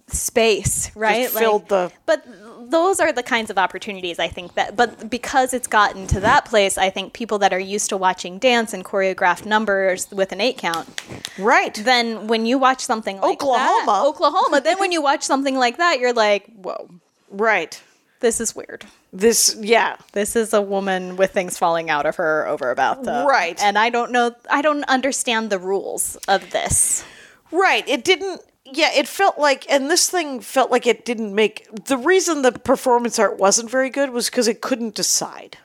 S3: space right
S1: filled the-
S3: but those are the kinds of opportunities I think that, but because it's gotten to that place, I think people that are used to watching dance and choreographed numbers with an eight count,
S1: Right.
S3: then when you watch something like
S1: Oklahoma.
S3: that, Oklahoma, then when you watch something like that, you're like, whoa,
S1: right.
S3: this is weird.
S1: This, yeah.
S3: This is a woman with things falling out of her over about the
S1: Right.
S3: and I don't know, I don't understand the rules of this.
S1: Right. It didn't. Yeah, it felt like, and this thing felt like it didn't make. The reason the performance art wasn't very good was because it couldn't decide.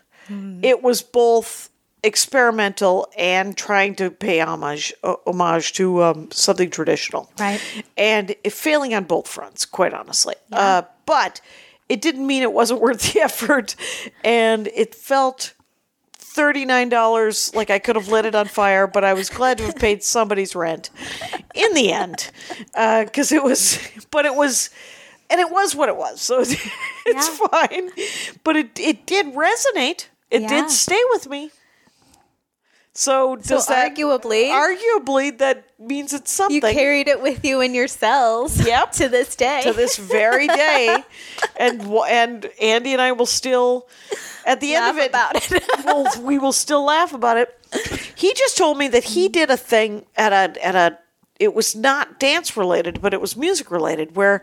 S1: It was both experimental and trying to pay homage uh, homage to um, something traditional,
S3: Right.
S1: And it failing on both fronts, quite honestly. Uh, but it didn't mean it wasn't worth (laughs) the effort, and it felt $39 like i could have lit it on fire but i was glad to have paid somebody's rent in the end uh, because it was but it was and it was what it was so (laughs) it's
S3: Yeah.
S1: fine but it, it did resonate it
S3: Yeah.
S1: did stay with me so does
S3: so
S1: that
S3: arguably,
S1: arguably that means it's something
S3: you carried it with you in your cells. (laughs)
S1: Yep.
S3: To this day.
S1: to this very day (laughs) and and andy and i will still at the end of it
S3: about it. (laughs)
S1: we'll, we will still laugh about it. He just told me that he did a thing at a at a. It was not dance related, but it was music related. Where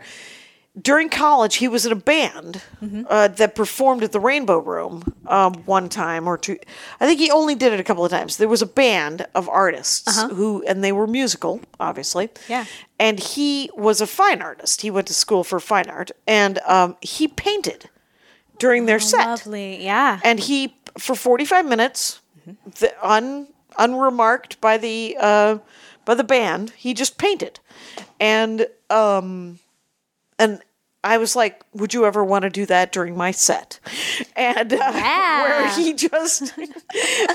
S1: during college he was in a band uh, that performed at the Rainbow Room um, one time or two. I think he only did it a couple of times. There was a band of artists who, and they were musical, obviously.
S3: Yeah.
S1: And he was a fine artist. He went to school for fine art, and um, he painted during their set
S3: Lovely. Yeah.
S1: and he for 45 minutes the, un, unremarked by the uh, by the band he just painted and um and I was like, "Would you ever want to do that during my set?" And uh,
S3: Yeah. (laughs)
S1: where he just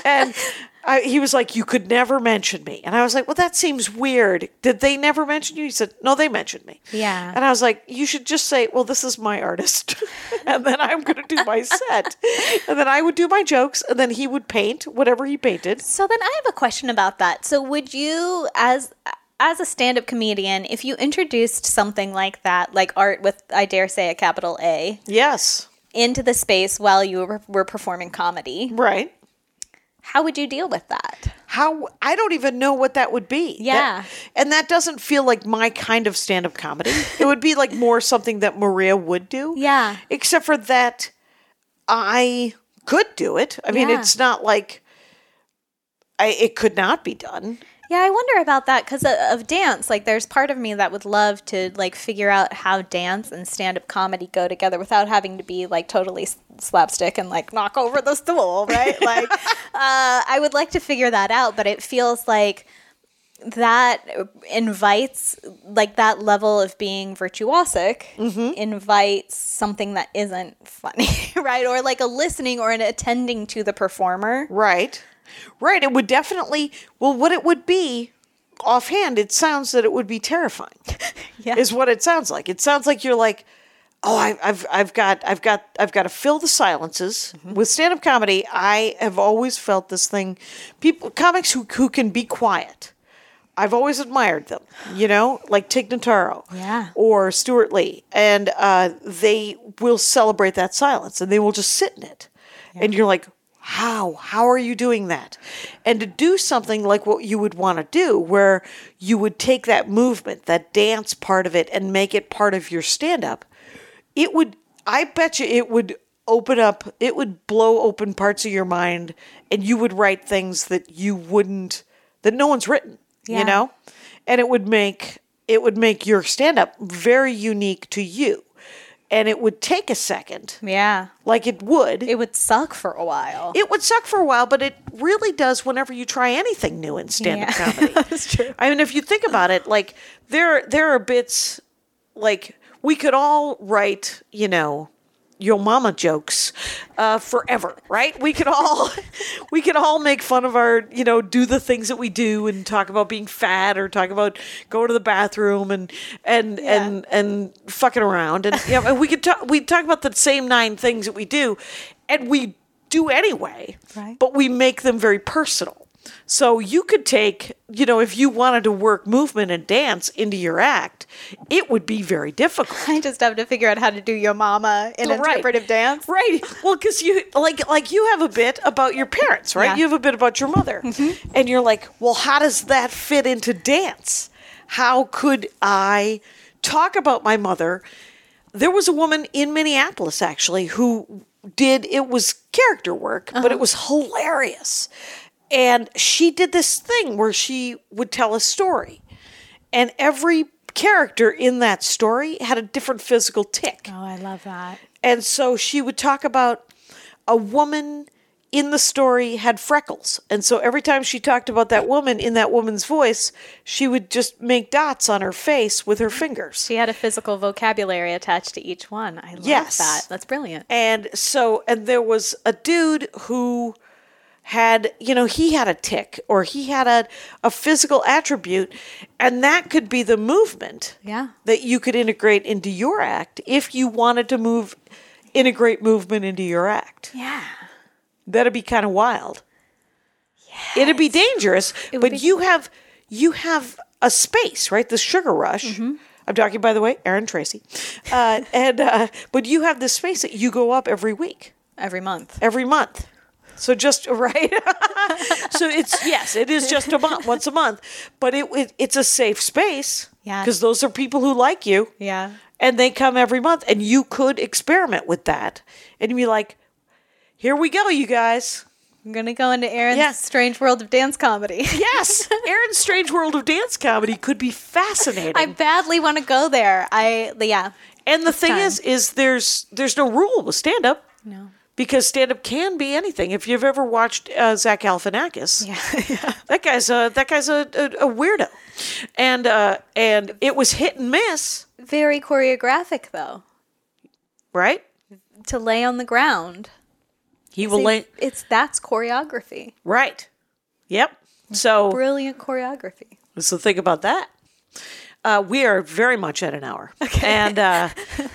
S1: and I, he was like, "You could never mention me," and I was like, "Well, that seems weird. Did they never mention you?" He said, "No, they mentioned me."
S3: Yeah.
S1: and I was like, "You should just say, well, this is my artist,' (laughs) and then I'm going to do my set, and then I would do my jokes, and then he would paint whatever he painted."
S3: So then I have a question about that. So would you as as a stand-up comedian, if you introduced something like that, like art with I dare say a capital A,
S1: Yes,
S3: into the space while you were, were performing comedy,
S1: right.
S3: how would you deal with that?
S1: how I don't even know what that would be.
S3: Yeah.
S1: That- and that doesn't feel like my kind of stand up comedy. it would be like more something that Maria would do.
S3: Yeah.
S1: Except for that I could do it. I mean,
S3: Yeah.
S1: it's not like I it could not be done.
S3: Yeah, I wonder about that because of dance. Like, there's part of me that would love to like figure out how dance and stand-up comedy go together without having to be like totally slapstick and like knock over the stool, right? like, (laughs) uh, I would like to figure that out, but it feels like that invites like that level of being virtuosic mm-hmm. invites something that isn't funny, (laughs) right? Or like a listening or an attending to the performer.
S1: Right. Right. It would definitely well what it would be offhand, it sounds that it would be terrifying. (laughs)
S3: Yeah.
S1: Is what it sounds like. It sounds like you're like, oh, I, I've I've got I've got I've got to fill the silences mm-hmm. with stand up comedy. I have always felt this thing. People comics who who can be quiet. I've always admired them, you know, like Tig Notaro
S3: Yeah.
S1: or Stewart Lee. And uh, they will celebrate that silence and they will just sit in it. And you're like, how? How are you doing that? And to do something like what you would want to do, where you would take that movement, that dance part of it, and make it part of your stand up, it would, I bet you it would open up, it would blow open parts of your mind and you would write things that you wouldn't, that no one's written,
S3: Yeah.
S1: you know? And it would make, it would make your stand up very unique to you. And it would take a second,
S3: Yeah.
S1: like it would.
S3: It would suck for a while.
S1: It would suck for a while, but it really does whenever you try anything new in stand-up
S3: Yeah. (laughs)
S1: comedy.
S3: That's true.
S1: I mean, if you think about it, like there there are bits like we could all write, you know, your mama jokes uh, forever, right? We could all (laughs) we could all make fun of our, you know, do the things that we do and talk about being fat or talk about going to the bathroom and and and and fucking around and you know, we could talk we talk about the same nine things that we do and we do anyway,
S3: Right.
S1: but we make them very personal. So you could take, you know, if you wanted to work movement and dance into your act, it would be very difficult.
S3: I just have to figure out how to do your mama in
S1: Right.
S3: interpretive dance.
S1: Right. Well, because you like like you have a bit about your parents, right?
S3: Yeah. Mm-hmm.
S1: You have a bit about your mother, and you're like, well, how does that fit into dance? How could I talk about my mother? There was a woman in Minneapolis actually who did it was character work, but
S3: Uh-huh.
S1: it was hilarious. And she did this thing where she would tell a story, and every character in that story had a different physical tick.
S3: Oh, I love that.
S1: And so she would talk about a woman in the story had freckles. And so every time she talked about that woman in that woman's voice, she would just make dots on her face with her fingers.
S3: She had a physical vocabulary attached to each one. I love
S1: Yes.
S3: that. That's brilliant.
S1: And so, and there was a dude who had, you know, he had a tick or he had a, a physical attribute, and that could be the movement
S3: Yeah.
S1: that you could integrate into your act if you wanted to move, integrate movement into your act.
S3: Yeah.
S1: That'd be kind of wild. It'd be dangerous,
S3: would
S1: but
S3: be-
S1: you have you have a space, right? The sugar rush.
S3: Mm-hmm.
S1: I'm talking, by the way, Erin Tracy, uh, (laughs) and uh, but you have this space that you go up every week,
S3: Every month.
S1: every month. So just (laughs) right. so it's yes, it is just a month, once a month, but it, it it's a safe space.
S3: Yeah.
S1: because those are people who like you
S3: Yeah.
S1: and they come every month and you could experiment with that and be like here we go you guys
S3: I'm going to go into Erin's
S1: Yeah.
S3: strange world of dance comedy. (laughs)
S1: yes Erin's strange world of dance comedy could be fascinating
S3: I badly want to go there. I, yeah.
S1: and the thing
S3: time.
S1: is is there's there's no rule with stand-up
S3: No.
S1: Because stand-up can be anything if you've ever watched uh, zach galifianakis (laughs)
S3: Yeah.
S1: that guy's a that guy's a, a, a weirdo and uh and it was hit and miss
S3: Very choreographic, though,
S1: right
S3: to lay on the ground.
S1: he will
S3: See,
S1: lay
S3: It's that's choreography.
S1: right yep so
S3: Brilliant choreography.
S1: So think about that. Uh, we are very much at an hour, and uh,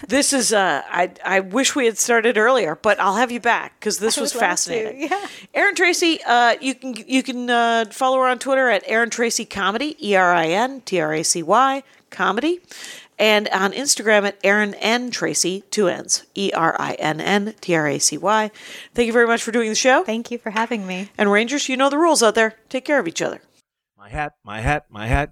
S1: this is. Uh, I I wish we had started earlier, but I'll have you back because this was
S3: would love to,
S1: fascinating.
S3: yeah.
S1: Erin Tracy, uh, you can you can uh, follow her on Twitter at Erin Tracy Comedy, E R I N T R A C Y Comedy, and on Instagram at Erin N Tracy, two N's, E R I N N T R A C Y. Thank you very much for doing the show.
S3: Thank you for having me.
S1: And Rangers, you know the rules out there. Take care of each other.
S4: My hat, my hat, my hat.